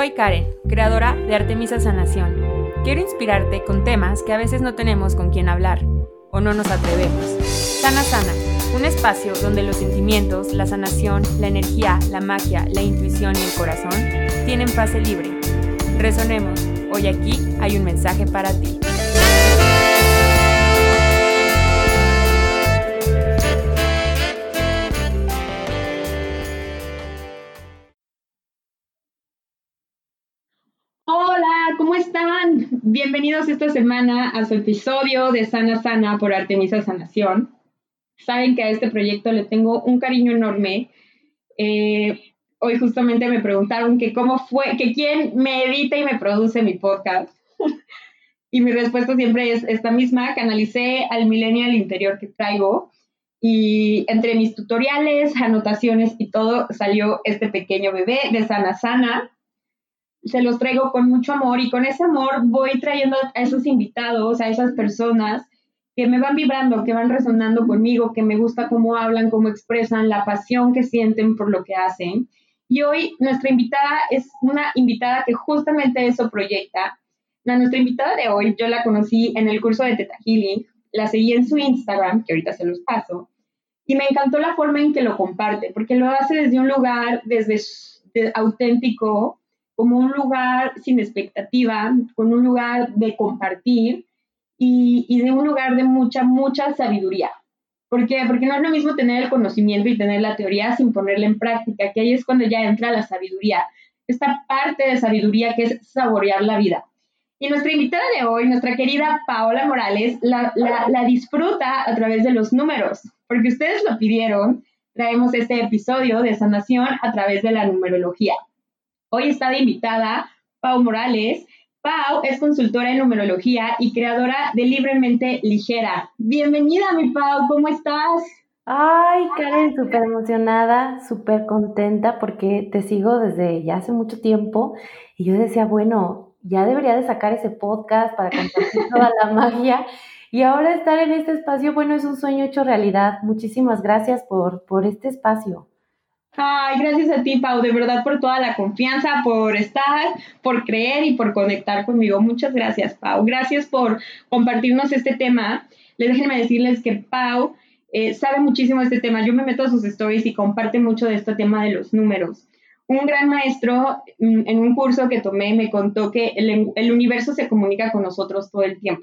Soy Karen, creadora de Artemisa Sanación. Quiero inspirarte con temas que a veces no tenemos con quien hablar o no nos atrevemos. Sana Sana, un espacio donde los sentimientos, la sanación, la energía, la magia, la intuición y el corazón tienen fase libre. Resonemos, hoy aquí hay un mensaje para ti. Bienvenidos esta semana a su episodio de Sana Sana por Artemisa Sanación. Saben que a este proyecto le tengo un cariño enorme. Eh, hoy justamente me preguntaron que cómo fue, que quién me edita y me produce mi podcast. y mi respuesta siempre es esta misma, canalicé al millennial interior que traigo y entre mis tutoriales, anotaciones y todo salió este pequeño bebé de Sana Sana se los traigo con mucho amor y con ese amor voy trayendo a esos invitados, a esas personas que me van vibrando, que van resonando conmigo, que me gusta cómo hablan, cómo expresan, la pasión que sienten por lo que hacen. Y hoy nuestra invitada es una invitada que justamente eso proyecta. La, nuestra invitada de hoy yo la conocí en el curso de Teta la seguí en su Instagram, que ahorita se los paso, y me encantó la forma en que lo comparte, porque lo hace desde un lugar, desde auténtico, como un lugar sin expectativa, con un lugar de compartir y, de un lugar de mucha, mucha sabiduría. ¿Por qué? Porque no es lo mismo tener el conocimiento y tener la teoría sin ponerla en práctica, que ahí es cuando ya entra la sabiduría, esta parte de sabiduría que es saborear la vida. Y nuestra invitada de hoy, nuestra querida Paola Morales, la, la, disfruta a través de los números, porque ustedes lo pidieron, traemos este episodio de sanación a través de la numerología. Hoy está de invitada Pau Morales. Pau es consultora en numerología y creadora de Libremente Ligera. Bienvenida, mi Pau, ¿cómo estás? Ay, Karen, súper emocionada, súper contenta porque te sigo desde ya hace mucho tiempo y yo decía, bueno, ya debería de sacar ese podcast para compartir toda la magia y ahora estar en este espacio, bueno, es un sueño hecho realidad. Muchísimas gracias por, por este espacio. Ay, gracias a ti, Pau, de verdad por toda la confianza, por estar, por creer y por conectar conmigo. Muchas gracias, Pau. Gracias por compartirnos este tema. Les déjenme decirles que Pau eh, sabe muchísimo de este tema. Yo me meto a sus stories y comparte mucho de este tema de los números. Un gran maestro mm, en un curso que tomé me contó que el, el universo se comunica con nosotros todo el tiempo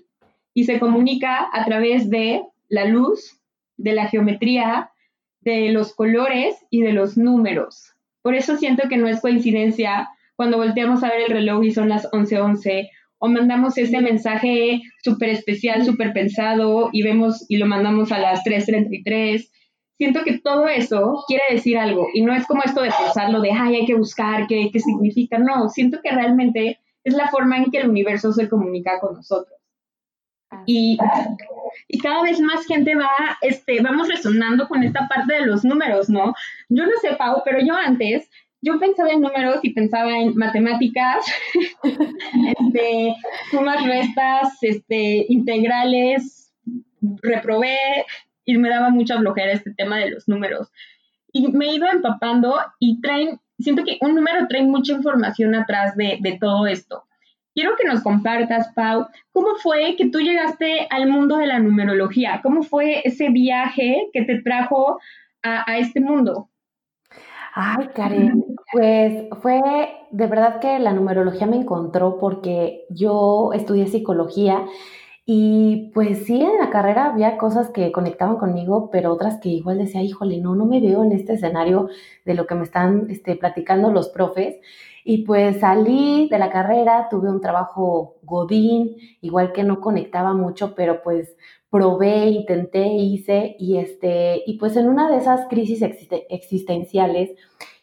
y se comunica a través de la luz, de la geometría, de los colores y de los números. Por eso siento que no es coincidencia cuando volteamos a ver el reloj y son las 11:11 o mandamos ese mensaje súper especial, súper pensado y vemos y lo mandamos a las 3:33. Siento que todo eso quiere decir algo y no es como esto de pensarlo de, ay, hay que buscar qué, qué significa. No, siento que realmente es la forma en que el universo se comunica con nosotros. Y, y, cada vez más gente va, este, vamos resonando con esta parte de los números, ¿no? Yo no sé, Pau, pero yo antes, yo pensaba en números y pensaba en matemáticas, este, sumas, restas, este, integrales, reprobé y me daba mucha flojera este tema de los números. Y me he ido empapando y traen, siento que un número trae mucha información atrás de, de todo esto. Quiero que nos compartas, Pau, cómo fue que tú llegaste al mundo de la numerología, cómo fue ese viaje que te trajo a, este mundo. Ay, Karen, pues fue de verdad que la numerología me encontró porque yo estudié psicología y pues sí, en la carrera había cosas que conectaban conmigo, pero otras que igual decía, híjole, no, no me veo en este escenario de lo que me están este, platicando los profes. Y pues salí de la carrera, tuve un trabajo godín, igual que no conectaba mucho, pero pues probé, intenté, hice, y este, y pues en una de esas crisis existenciales,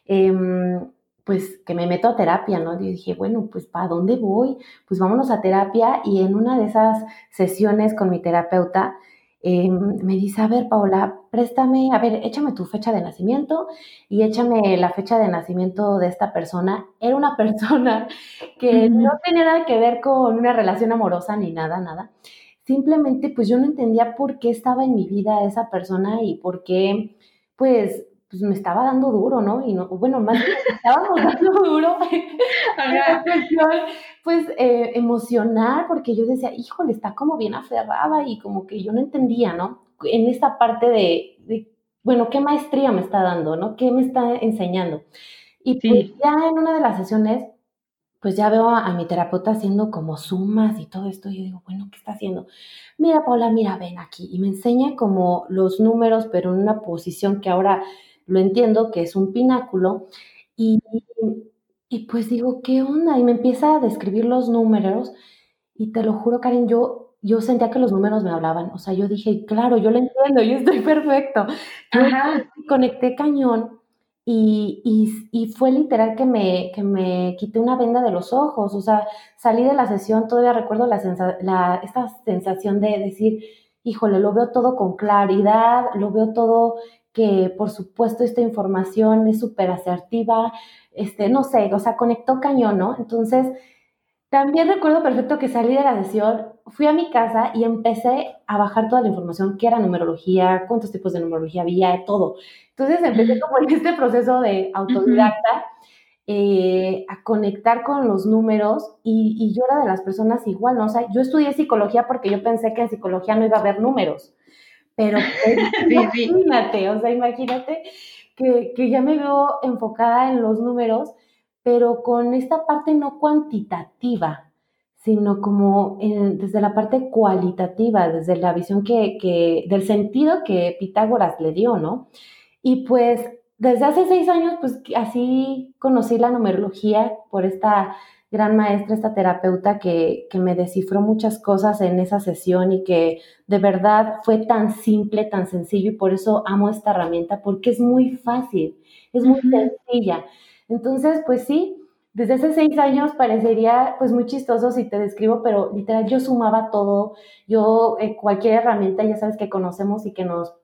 em, pues que me meto a terapia, ¿no? Dije, bueno, pues ¿para dónde voy? Pues vámonos a terapia y en una de esas sesiones con mi terapeuta, Em, me dice, a ver, Paola, préstame, a ver, échame tu fecha de nacimiento y échame la fecha de nacimiento de esta persona. Era una persona que no tenía nada que ver con una relación amorosa ni nada, nada. Simplemente, pues yo no entendía por qué estaba en mi vida esa persona y por qué, pues, pues me estaba dando duro, ¿no? Y no, bueno, más me estábamos dando duro, pues eh, emocional, porque yo decía, híjole, está como bien aferrada y como que yo no entendía, ¿no? En esta parte de, bueno, ¿qué maestría me está dando, ¿no? ¿Qué me está enseñando? Y pues ya en una de las sesiones, pues ya veo a, mi terapeuta haciendo como sumas y todo esto. Y yo digo, bueno, ¿qué está haciendo? Mira, Paula, mira, ven aquí. Y me enseña como los números, pero en una posición que ahora lo entiendo, que es un pináculo. Y, y pues digo, ¿qué onda? Y me empieza a describir los números. Y te lo juro, Karen, yo, yo sentía que los números me hablaban. O sea, yo dije, claro, yo lo entiendo, yo estoy perfecto. Ajá. conecté cañón y, y, fue literal que me, que me quité una venda de los ojos, o sea, salí de la sesión, todavía recuerdo la, la esta sensación de decir, híjole, lo veo todo con claridad, lo veo todo que por supuesto esta información es súper asertiva, este, no sé, o sea, conectó cañón, ¿no? Entonces, también recuerdo perfecto que salí de la sesión, fui a mi casa y empecé a bajar toda la información, qué era numerología, cuántos tipos de numerología había, todo. Entonces empecé como en este proceso de autodidacta eh, a conectar con los números y, yo era de las personas igual, ¿no? O sea, yo estudié psicología porque yo pensé que en psicología no iba a haber números, pero imagínate, o sea, imagínate que, que ya me veo enfocada en los números pero con esta parte no cuantitativa, sino como desde la parte cualitativa, desde la visión que, del sentido que Pitágoras le dio, ¿no? Y pues desde hace seis años, pues así conocí la numerología por esta gran maestra, esta terapeuta que, que, me descifró muchas cosas en esa sesión y que de verdad fue tan simple, tan sencillo y por eso amo esta herramienta porque es muy fácil, es muy sencilla. Entonces, pues sí, desde hace seis años parecería pues muy chistoso si te describo, pero literal yo sumaba todo, yo eh, cualquier herramienta ya sabes que conocemos y que nos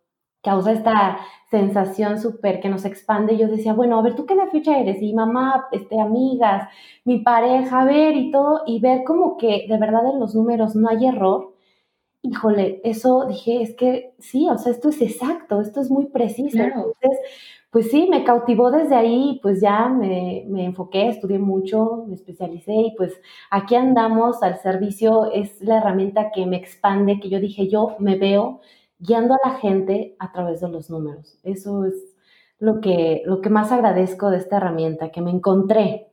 causa esta sensación súper que nos expande. Yo decía, bueno, a ver, ¿tú qué de fecha eres? Y mamá, este, amigas, mi pareja, a ver, y todo, y ver como que de verdad en los números no hay error. Híjole, eso dije, es que sí, o sea, esto es exacto, esto es muy preciso. Entonces, pues sí, me cautivó desde ahí, pues ya me, me, enfoqué, estudié mucho, me especialicé y pues aquí andamos al servicio, es la herramienta que me expande, que yo dije, yo me veo guiando a la gente a través de los números. Eso es lo que, lo que más agradezco de esta herramienta, que me encontré,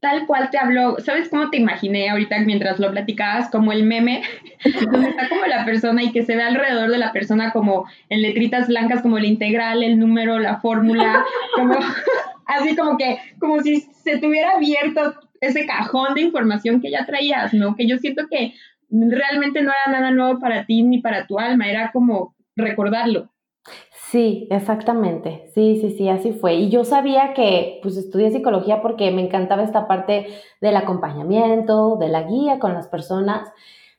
tal cual te habló, ¿sabes cómo te imaginé ahorita mientras lo platicabas? Como el meme, donde está como la persona y que se ve alrededor de la persona como en letritas blancas, como el integral, el número, la fórmula, como así como que, como si se tuviera abierto ese cajón de información que ya traías, ¿no? Que yo siento que realmente no era nada nuevo para ti ni para tu alma, era como recordarlo. Sí, exactamente. Sí, sí, sí, así fue. Y yo sabía que pues estudié psicología porque me encantaba esta parte del acompañamiento, de la guía con las personas,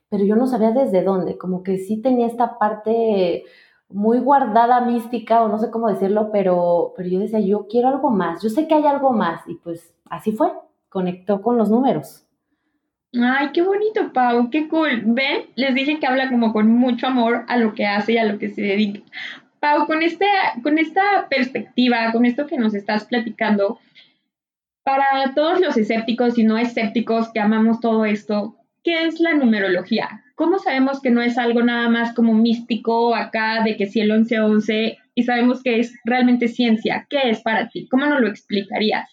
pero yo no sabía desde dónde, como que sí tenía esta parte muy guardada mística o no sé cómo decirlo, pero, pero yo decía, yo quiero algo más, yo sé que hay algo más y pues así fue, conectó con los números. Ay, qué bonito, Pau, qué cool. Ven, les dije que habla como con mucho amor a lo que hace y a lo que se dedica. Pau, con, este, con esta perspectiva, con esto que nos estás platicando, para todos los escépticos y no escépticos que amamos todo esto, ¿qué es la numerología? ¿Cómo sabemos que no es algo nada más como místico acá de que si el 11-11 y sabemos que es realmente ciencia? ¿Qué es para ti? ¿Cómo nos lo explicarías?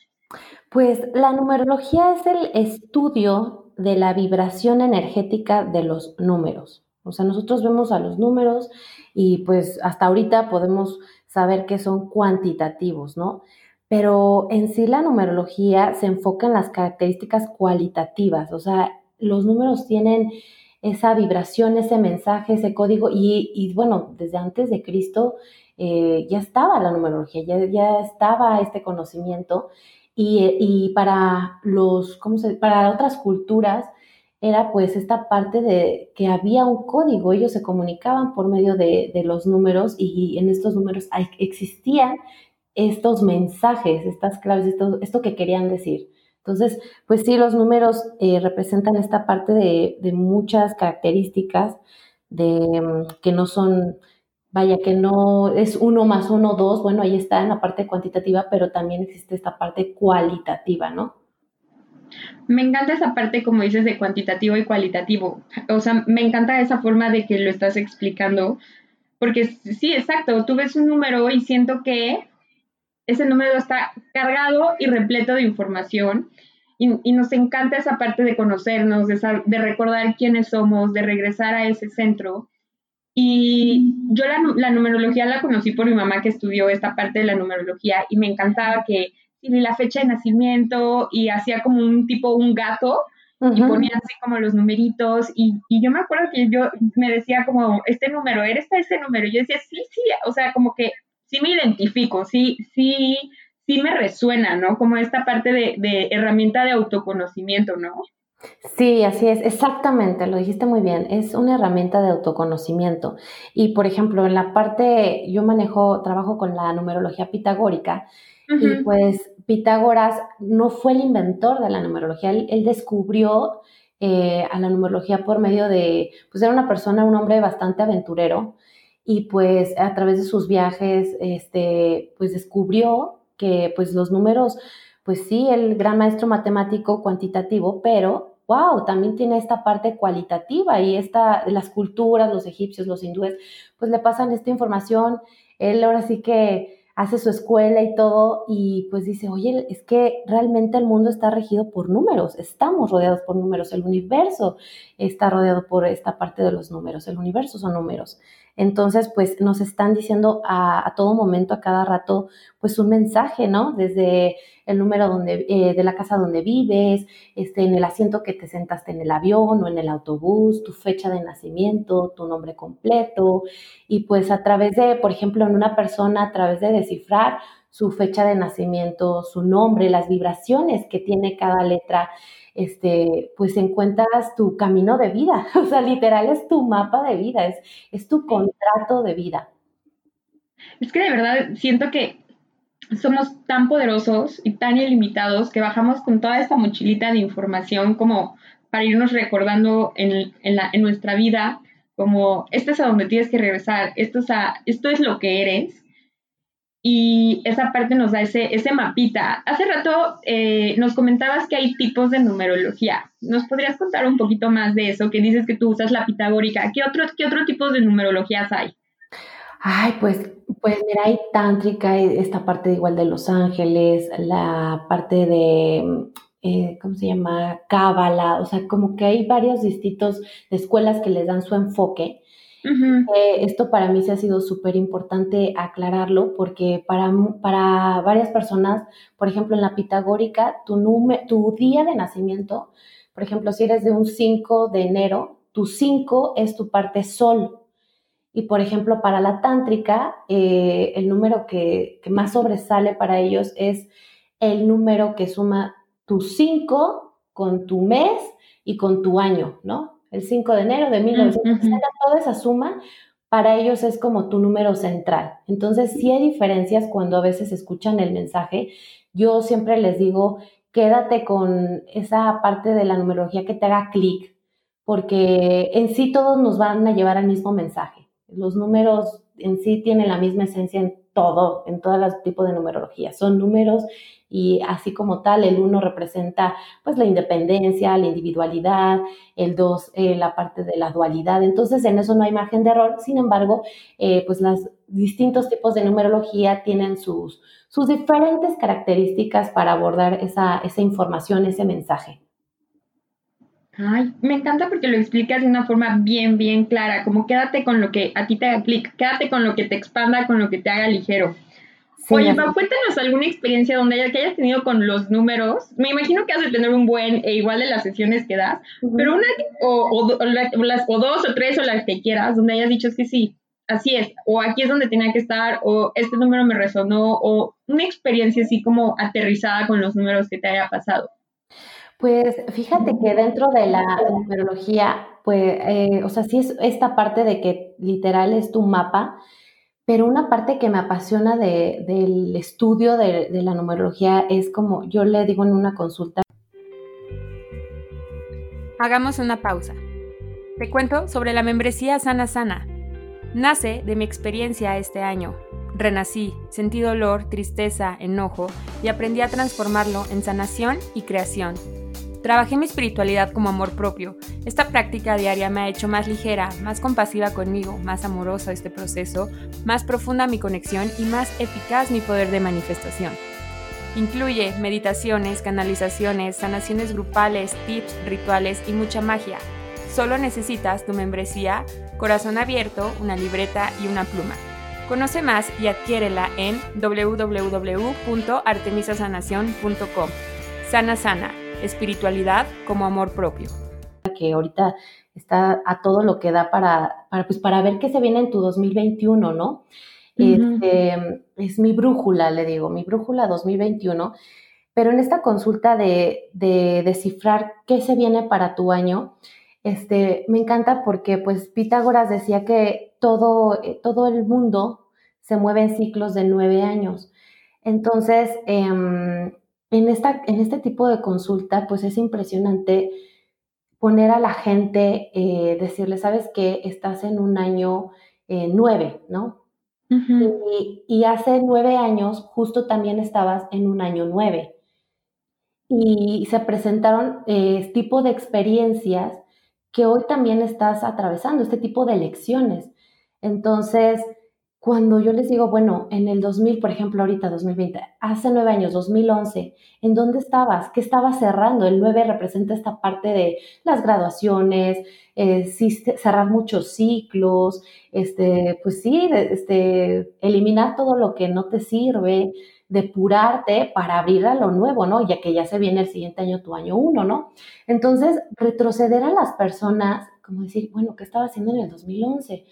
Pues la numerología es el estudio de la vibración energética de los números. O sea, nosotros vemos a los números y pues hasta ahorita podemos saber que son cuantitativos, ¿no? Pero en sí la numerología se enfoca en las características cualitativas, o sea, los números tienen esa vibración, ese mensaje, ese código y, bueno, desde antes de Cristo eh, ya estaba la numerología, ya, ya estaba este conocimiento y, y, para los, ¿cómo se, para otras culturas era pues esta parte de que había un código, ellos se comunicaban por medio de, los números y en estos números existían estos mensajes, estas claves, esto, esto que querían decir. Entonces, pues sí, los números eh, representan esta parte de, muchas características de, mm, que no son vaya que no es uno más uno, dos, bueno, ahí está en la parte cuantitativa, pero también existe esta parte cualitativa, ¿no? Me encanta esa parte, como dices, de cuantitativo y cualitativo. O sea, me encanta esa forma de que lo estás explicando, porque sí, exacto, tú ves un número y siento que ese número está cargado y repleto de información. Y, nos encanta esa parte de conocernos, de, recordar quiénes somos, de regresar a ese centro y yo la, numerología la conocí por mi mamá que estudió esta parte de la numerología y me encantaba que la fecha de nacimiento y hacía como un tipo un gato y ponía así como los numeritos y, yo me acuerdo que yo me decía como este número, ¿eres este número? Y yo decía, sí, sí, o sea, como que sí me identifico, sí, sí, sí me resuena, ¿no? Como esta parte de, de herramienta de autoconocimiento, ¿no? Sí, así es, exactamente, lo dijiste muy bien, es una herramienta de autoconocimiento. Y por ejemplo, en la parte, yo manejo, trabajo con la numerología pitagórica y pues Pitágoras no fue el inventor de la numerología, él, descubrió eh, a la numerología por medio de, pues era una persona, un hombre bastante aventurero y pues a través de sus viajes, este, pues descubrió que pues los números pues sí, el gran maestro matemático cuantitativo, pero wow, también tiene esta parte cualitativa y esta, las culturas, los egipcios, los hindúes, pues le pasan esta información. Él ahora sí que hace su escuela y todo y pues dice, oye, es que realmente el mundo está regido por números, estamos rodeados por números, el universo está rodeado por esta parte de los números, el universo son números. Entonces, pues nos están diciendo a, todo momento, a cada rato, pues un mensaje, ¿no? Desde el número donde, eh, de la casa donde vives, este, en el asiento que te sentaste en el avión o en el autobús, tu fecha de nacimiento, tu nombre completo, y pues a través de, por ejemplo, en una persona, a través de descifrar su fecha de nacimiento, su nombre, las vibraciones que tiene cada letra, este, pues encuentras tu camino de vida. O sea, literal es tu mapa de vida, es, es tu contrato de vida. Es que de verdad siento que somos tan poderosos y tan ilimitados que bajamos con toda esta mochilita de información como para irnos recordando en, la, en nuestra vida, como esto es a donde tienes que regresar, esto es, a, esto es lo que eres y esa parte nos da ese, ese mapita. Hace rato eh, nos comentabas que hay tipos de numerología. ¿Nos podrías contar un poquito más de eso? Que dices que tú usas la pitagórica. ¿Qué otro, qué otro tipo de numerologías hay? Ay, pues, pues mira, hay tántrica, esta parte igual de Los Ángeles, la parte de, eh, ¿cómo se llama? Cábala, o sea, como que hay varios distintos escuelas que les dan su enfoque eh, esto para mí se ha sido súper importante aclararlo porque para, para varias personas, por ejemplo, en la pitagórica, tu, tu día de nacimiento, por ejemplo, si eres de un 5 de enero, tu 5 es tu parte sol. Y por ejemplo, para la tántrica, eh, el número que, que, más sobresale para ellos es el número que suma tu 5 con tu mes y con tu año, ¿no? El 5 de enero de 1960, toda esa suma para ellos es como tu número central. Entonces, sí hay diferencias cuando a veces escuchan el mensaje. Yo siempre les digo, quédate con esa parte de la numerología que te haga clic, porque en sí todos nos van a llevar al mismo mensaje. Los números en sí tienen la misma esencia en todo, en todos los tipos de numerología. Son números y así como tal, el uno representa pues la independencia, la individualidad, el dos eh, la parte de la dualidad. Entonces en eso no hay margen de error. Sin embargo, eh, pues los distintos tipos de numerología tienen sus, sus diferentes características para abordar esa, esa información, ese mensaje. Ay, me encanta porque lo explicas de una forma bien, bien clara, como quédate con lo que a ti te aplica, quédate con lo que te expanda, con lo que te haga ligero. Oye, cuéntanos alguna experiencia donde haya, que hayas tenido con los números. Me imagino que has de tener un buen, e igual de las sesiones que das, pero una, o, o, las, o dos o tres o las que quieras, donde hayas dicho es que sí, así es, o aquí es donde tenía que estar, o este número me resonó, o una experiencia así como aterrizada con los números que te haya pasado. Pues fíjate que dentro de la numerología, pues, eh, o sea, sí es esta parte de que literal es tu mapa, pero una parte que me apasiona del estudio de, la numerología es como yo le digo en una consulta. Hagamos una pausa. Te cuento sobre la membresía Sana Sana. Nace de mi experiencia este año. Renací, sentí dolor, tristeza, enojo y aprendí a transformarlo en sanación y creación. Trabajé mi espiritualidad como amor propio. Esta práctica diaria me ha hecho más ligera, más compasiva conmigo, más amorosa este proceso, más profunda mi conexión y más eficaz mi poder de manifestación. Incluye meditaciones, canalizaciones, sanaciones grupales, tips, rituales y mucha magia. Solo necesitas tu membresía, corazón abierto, una libreta y una pluma. Conoce más y adquiérela en www.artemisasanación.com. Sana Sana, espiritualidad como amor propio. Que ahorita está a todo lo que da para, para, pues para ver qué se viene en tu 2021, ¿no? Este, es mi brújula, le digo, mi brújula 2021. Pero en esta consulta de, descifrar qué se viene para tu año, este, me encanta porque pues Pitágoras decía que todo, todo el mundo se mueve en ciclos de nueve años. Entonces, em, en, esta, en este tipo de consulta, pues es impresionante poner a la gente, eh, decirle, sabes que estás en un año eh, nueve, ¿no? y, hace nueve años justo también estabas en un año nueve. Y se presentaron este tipo de experiencias que hoy también estás atravesando, este tipo de lecciones. Entonces, cuando yo les digo, bueno, en el 2000, por ejemplo, ahorita 2020, hace nueve años, 2011, ¿en dónde estabas? ¿Qué estabas cerrando? El 9 representa esta parte de las graduaciones, eh, cerrar muchos ciclos, este, pues sí, este, eliminar todo lo que no te sirve, depurarte para abrir a lo nuevo, ¿no? Ya que ya se viene el siguiente año, tu año uno, ¿no? Entonces, retroceder a las personas, como decir, bueno, ¿qué estaba haciendo en el 2011?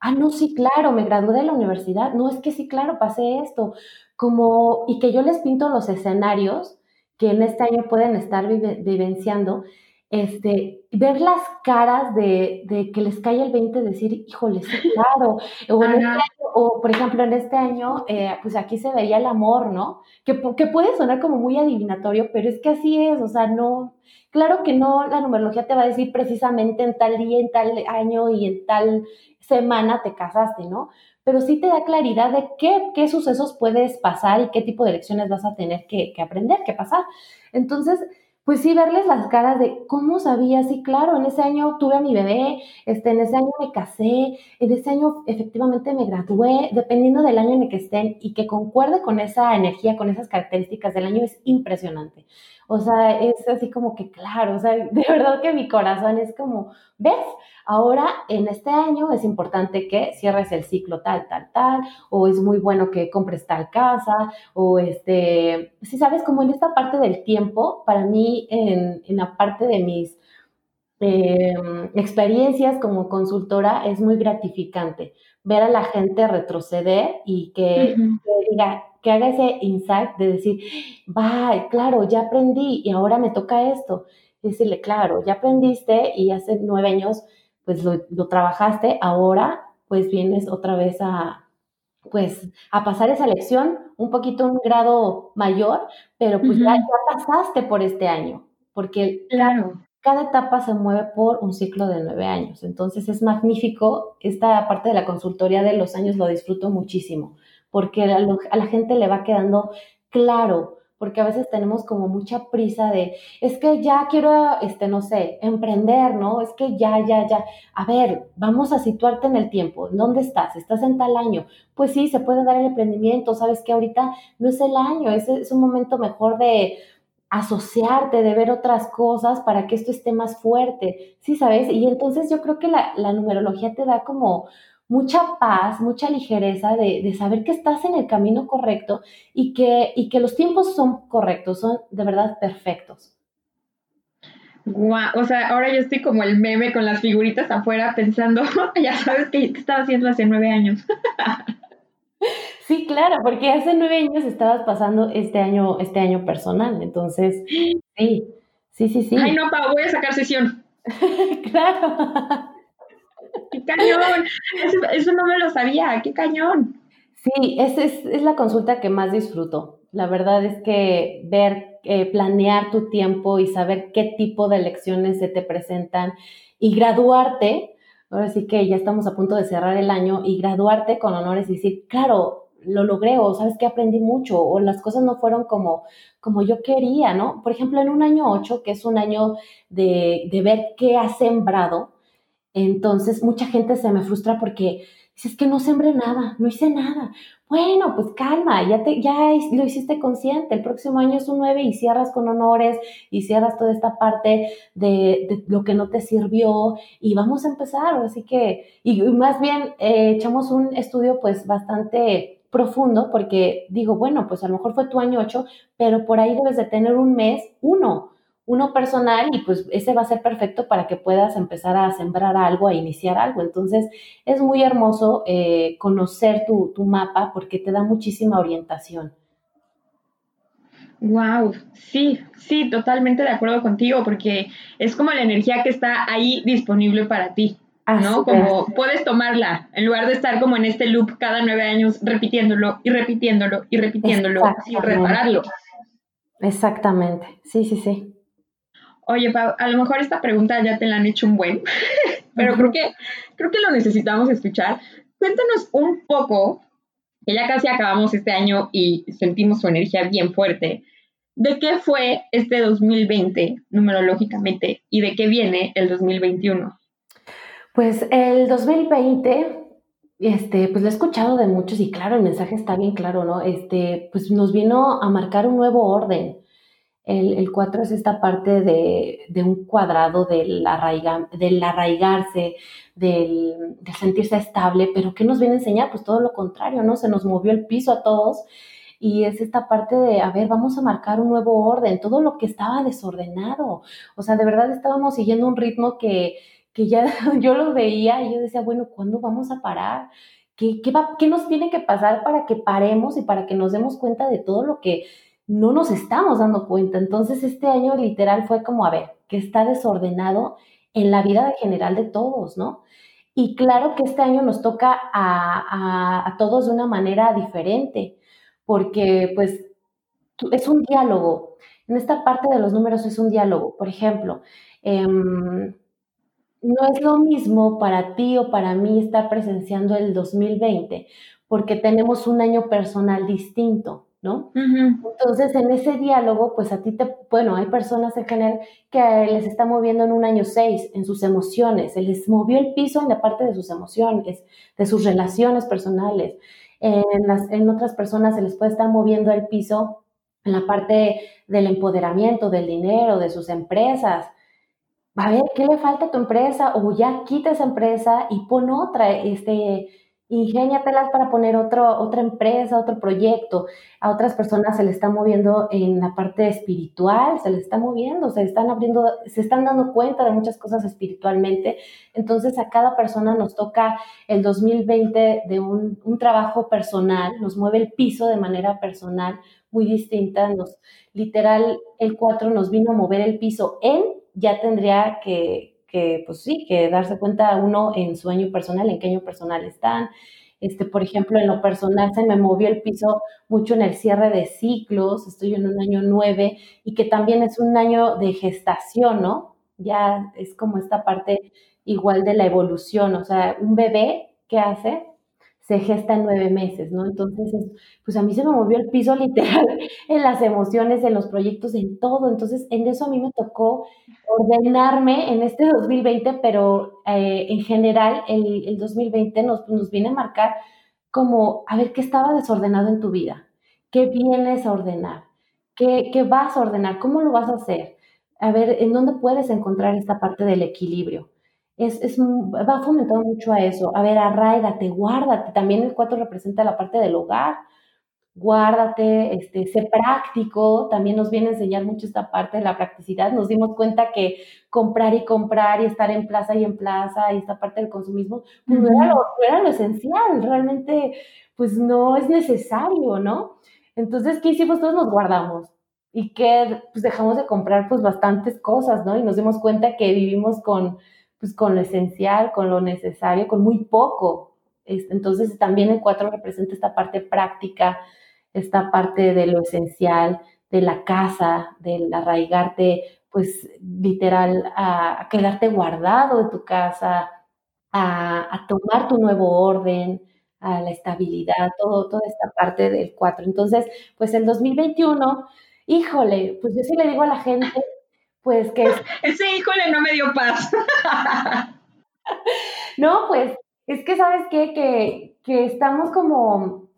Ah, no, sí, claro, me gradué de la universidad, no, es que sí, claro, pasé esto, como, y que yo les pinto los escenarios que en este año pueden estar vivenciando, este, ver las caras de, de, que les cae el 20, decir, híjole, sí, claro, o, este o por ejemplo, en este año, eh, pues aquí se veía el amor, ¿no? Que, que puede sonar como muy adivinatorio, pero es que así es, o sea, no, claro que no, la numerología te va a decir precisamente en tal día, en tal año y en tal semana te casaste, ¿no? Pero sí te da claridad de qué, qué sucesos puedes pasar y qué tipo de lecciones vas a tener que, que aprender, que pasar. Entonces, pues sí, verles las caras de cómo sabía, sí, claro, en ese año tuve a mi bebé, este, en ese año me casé, en ese año efectivamente me gradué, dependiendo del año en el que estén y que concuerde con esa energía, con esas características del año, es impresionante. O sea, es así como que claro, o sea, de verdad que mi corazón es como, ¿ves? Ahora, en este año es importante que cierres el ciclo tal, tal, tal, o es muy bueno que compres tal casa, o este, si sabes, como en esta parte del tiempo, para mí, en, la parte de mis em, experiencias como consultora, es muy gratificante ver a la gente retroceder y que, que diga, que haga ese insight de decir, va, claro, ya aprendí y ahora me toca esto. decirle, claro, ya aprendiste y hace nueve años pues lo, trabajaste, ahora pues vienes otra vez a, pues a pasar esa lección un poquito un grado mayor, pero pues ya, pasaste por este año, porque claro. Cada, etapa se mueve por un ciclo de nueve años. Entonces es magnífico, esta parte de la consultoría de los años lo disfruto muchísimo, porque a, la gente le va quedando claro, porque a veces tenemos como mucha prisa de, es que ya quiero, este, no sé, emprender, ¿no? Es que ya, ya, ya. A ver, vamos a situarte en el tiempo. ¿Dónde estás? ¿Estás en tal año? Pues sí, se puede dar el emprendimiento. Sabes que ahorita no es el año, es, es un momento mejor de asociarte, de ver otras cosas para que esto esté más fuerte. Sí, ¿sabes? Y entonces yo creo que la, numerología te da como mucha paz, mucha ligereza de, saber que estás en el camino correcto y que, y que los tiempos son correctos, son de verdad perfectos. Guau, o sea, ahora yo estoy como el meme con las figuritas afuera pensando, ya sabes que estaba haciendo hace nueve años. Sí, claro, porque hace nueve años estabas pasando este año, este año personal, entonces, sí, sí, sí, sí. Ay, no, Pau, voy a sacar sesión. claro. ¡Qué cañón! Eso, no me lo sabía, qué cañón. Sí, esa es, la consulta que más disfruto. La verdad es que ver, eh, planear tu tiempo y saber qué tipo de lecciones se te presentan y graduarte, ahora sí que ya estamos a punto de cerrar el año y graduarte con honores y decir, claro, lo logré o sabes que aprendí mucho o las cosas no fueron como, como yo quería, ¿no? Por ejemplo, en un año 8, que es un año de, de ver qué has sembrado, entonces mucha gente se me frustra porque es que no sembré nada, no hice nada. Bueno, pues calma, ya, te, ya lo hiciste consciente. El próximo año es un 9 y cierras con honores y cierras toda esta parte de, lo que no te sirvió y vamos a empezar. Así que, y, más bien eh, echamos un estudio pues bastante profundo porque digo, bueno, pues a lo mejor fue tu año 8, pero por ahí debes de tener un mes, uno, uno personal y pues ese va a ser perfecto para que puedas empezar a sembrar algo, a iniciar algo. Entonces es muy hermoso eh, conocer tu, tu mapa porque te da muchísima orientación. Wow, sí, sí, totalmente de acuerdo contigo, porque es como la energía que está ahí disponible para ti, ¿no? como puedes tomarla, en lugar de estar como en este loop cada nueve años repitiéndolo y repitiéndolo y repitiéndolo sin repararlo. Exactamente, sí, sí, sí. Oye, a lo mejor esta pregunta ya te la han hecho un buen, pero creo que, creo que lo necesitamos escuchar. Cuéntanos un poco, que ya casi acabamos este año y sentimos su energía bien fuerte, de qué fue este 2020 numerológicamente y de qué viene el 2021. Pues el 2020 este, pues lo he escuchado de muchos y claro, el mensaje está bien claro, ¿no? Este, pues nos vino a marcar un nuevo orden. El, 4 es esta parte de, un cuadrado del, del arraigarse, del, sentirse estable, pero ¿qué nos viene a enseñar? Pues todo lo contrario, ¿no? Se nos movió el piso a todos y es esta parte de, a ver, vamos a marcar un nuevo orden, todo lo que estaba desordenado. O sea, de verdad estábamos siguiendo un ritmo que, que ya yo lo veía y yo decía, bueno, ¿cuándo vamos a parar? ¿Qué, qué, va, ¿Qué nos tiene que pasar para que paremos y para que nos demos cuenta de todo lo que no nos estamos dando cuenta. Entonces este año literal fue como, a ver, que está desordenado en la vida general de todos, ¿no? Y claro que este año nos toca a, todos de una manera diferente, porque pues es un diálogo. En esta parte de los números es un diálogo. Por ejemplo, em, no es lo mismo para ti o para mí estar presenciando el 2020, porque tenemos un año personal distinto. ¿no? Entonces, en ese diálogo, pues a ti te, bueno, hay personas en general que les está moviendo en un año seis, en sus emociones, se les movió el piso en la parte de sus emociones, de sus relaciones personales. En, las, en otras personas se les puede estar moviendo el piso en la parte del empoderamiento, del dinero, de sus empresas. A ver, ¿qué le falta a tu empresa? O ya quita esa empresa y pon otra, este, ingéniatelas para poner otro, otra empresa, otro proyecto. A otras personas se les está moviendo en la parte espiritual, se les está moviendo, se están abriendo, se están dando cuenta de muchas cosas espiritualmente. Entonces a cada persona nos toca el 2020 de un, un trabajo personal, nos mueve el piso de manera personal muy distinta. Nos, literal, el 4 nos vino a mover el piso. Él ya tendría que, que pues sí, que darse cuenta uno en su año personal, en qué año personal están. Este, por ejemplo, en lo personal se me movió el piso mucho en el cierre de ciclos, estoy en un año nueve y que también es un año de gestación, ¿no? Ya es como esta parte igual de la evolución, o sea, un bebé, ¿qué hace? Se gesta en nueve meses, ¿no? Entonces, pues a mí se me movió el piso literal en las emociones, en los proyectos, en todo. Entonces, en eso a mí me tocó ordenarme en este 2020, pero eh, en general el, el 2020 nos, nos viene a marcar como, a ver, ¿qué estaba desordenado en tu vida? ¿Qué vienes a ordenar? ¿Qué, ¿Qué vas a ordenar? ¿Cómo lo vas a hacer? A ver, ¿en dónde puedes encontrar esta parte del equilibrio? Es, va fomentando mucho a eso. A ver, arraigate, guárdate. También el 4 representa la parte del hogar. Guárdate, este, sé práctico. También nos viene a enseñar mucho esta parte de la practicidad. Nos dimos cuenta que comprar y comprar y estar en plaza y en plaza y esta parte del consumismo, pues no, era lo, era lo esencial. Realmente, pues no es necesario, ¿no? Entonces, ¿qué hicimos? Todos nos guardamos y que pues dejamos de comprar pues bastantes cosas, ¿no? Y nos dimos cuenta que vivimos con pues con lo esencial, con lo necesario, con muy poco. Entonces también el 4 representa esta parte práctica, esta parte de lo esencial, de la casa, del arraigarte, pues literal, a, quedarte guardado de tu casa, a, tomar tu nuevo orden, a la estabilidad, todo, toda esta parte del 4. Entonces, pues el 2021, híjole, pues yo sí le digo a la gente, pues que... Ese híjole no me dio paz. no, pues es que sabes qué, que, que estamos como,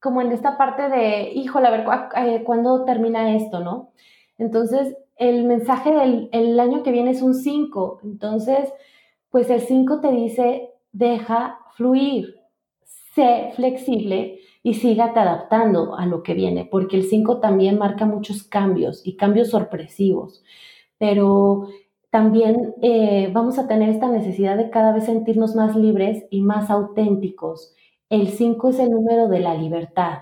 como en esta parte de, híjole, a ver, eh, ¿cuándo termina esto, no? Entonces, el mensaje del el año que viene es un 5. Entonces, pues el 5 te dice, deja fluir, sé flexible y sígate adaptando a lo que viene, porque el 5 también marca muchos cambios y cambios sorpresivos, pero también eh, vamos a tener esta necesidad de cada vez sentirnos más libres y más auténticos. El 5 es el número de la libertad.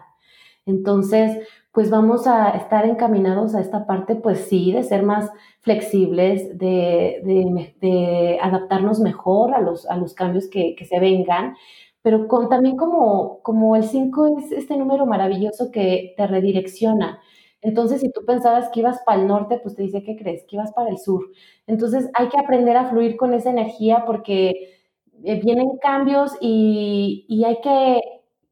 Entonces, pues vamos a estar encaminados a esta parte, pues sí, de ser más flexibles, de, adaptarnos mejor a los, a los cambios que, se vengan, pero con, también como, como el 5 es este número maravilloso que te redirecciona. Entonces, si tú pensabas que ibas para el norte, pues te dice, ¿qué crees? Que ibas para el sur. Entonces, hay que aprender a fluir con esa energía porque eh, vienen cambios y, y hay que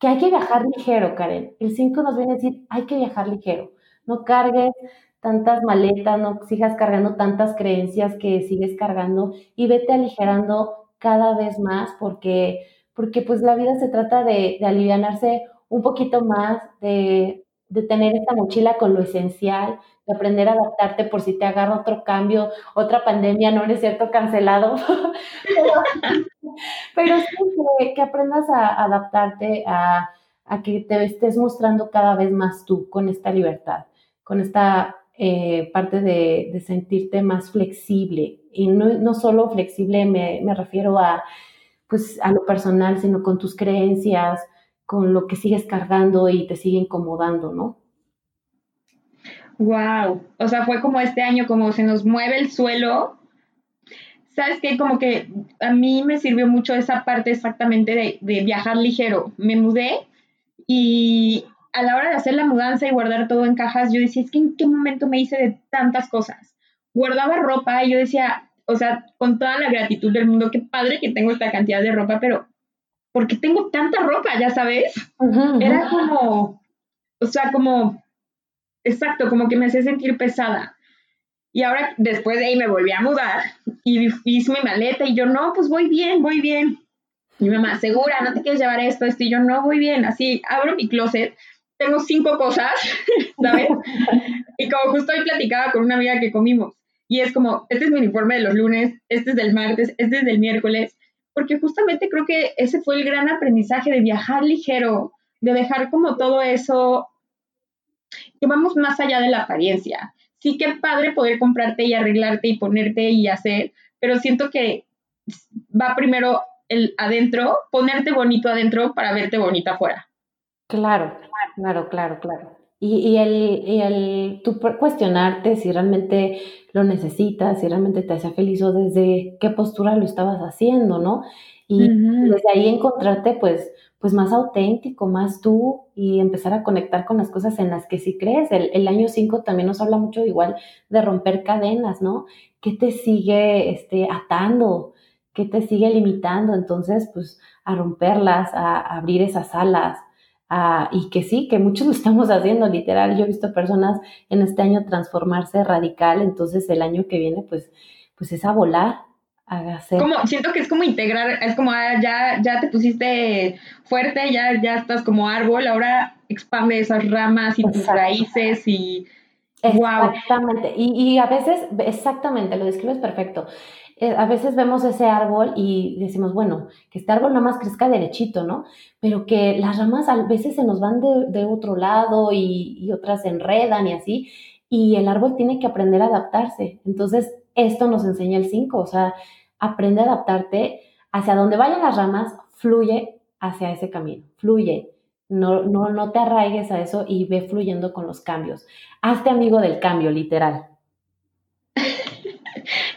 que hay que viajar ligero, Karen. El 5 nos viene a decir, hay que viajar ligero. No cargues tantas maletas, no sigas cargando tantas creencias que sigues cargando y vete aligerando cada vez más porque, porque pues la vida se trata de, de alivianarse un poquito más, de, de tener esta mochila con lo esencial, de aprender a adaptarte por si te agarra otro cambio, otra pandemia, no es cierto, cancelado. pero, sí que, aprendas a adaptarte, a, que te estés mostrando cada vez más tú con esta libertad, con esta eh, parte de, sentirte más flexible. Y no, no solo flexible me, me refiero a, pues, a lo personal, sino con tus creencias, con lo que sigues cargando y te sigue incomodando, ¿no? Wow, o sea, fue como este año, como se nos mueve el suelo. ¿Sabes qué? Como que a mí me sirvió mucho esa parte exactamente de, de viajar ligero. Me mudé y a la hora de hacer la mudanza y guardar todo en cajas, yo decía, es que en qué momento me hice de tantas cosas. Guardaba ropa y yo decía, o sea, con toda la gratitud del mundo, qué padre que tengo esta cantidad de ropa, pero ¿por qué tengo tanta ropa? Ya sabes. Era como, o sea, como exacto, como que me hacía sentir pesada. Y ahora, después de ahí, me volví a mudar y hice mi maleta y yo, no, pues voy bien, voy bien. Mi mamá, segura, no te quieres llevar esto, esto. Y yo, no, voy bien. Así, abro mi closet, tengo cinco cosas, ¿sabes? y como justo hoy platicaba con una amiga que comimos. Y es como, este es mi uniforme de los lunes, este es del martes, este es del miércoles. Porque justamente creo que ese fue el gran aprendizaje de viajar ligero, de dejar como todo eso que vamos más allá de la apariencia. Sí que padre poder comprarte y arreglarte y ponerte y hacer, pero siento que va primero el adentro, ponerte bonito adentro para verte bonita afuera. Claro, claro, claro, claro. Y, el, y el tú cuestionarte si realmente lo necesitas, si realmente te hace feliz o desde qué postura lo estabas haciendo, ¿no? Y desde ahí encontrarte pues pues más auténtico, más tú y empezar a conectar con las cosas en las que sí crees. El, año 5 también nos habla mucho igual de romper cadenas, ¿no? ¿Qué te sigue este, atando? ¿Qué te sigue limitando? Entonces, pues a romperlas, a, abrir esas alas. Y que sí, que muchos lo estamos haciendo, literal. Yo he visto personas en este año transformarse radical, entonces el año que viene, pues, pues es a volar, como, siento que es como integrar, es como ah, ya, ya te pusiste fuerte, ya, ya estás como árbol, ahora expande esas ramas y tus raíces y Exactamente. Y, y, a veces, exactamente, lo describes perfecto. Eh, a veces vemos ese árbol y decimos, bueno, que este árbol nada más crezca derechito, ¿no? Pero que las ramas a veces se nos van de, de otro lado y, y, otras se enredan y así, y el árbol tiene que aprender a adaptarse. Entonces, esto nos enseña el 5, o sea, aprende a adaptarte hacia donde vayan las ramas, fluye hacia ese camino, fluye. No, no, no te arraigues a eso y ve fluyendo con los cambios. Hazte amigo del cambio, literal.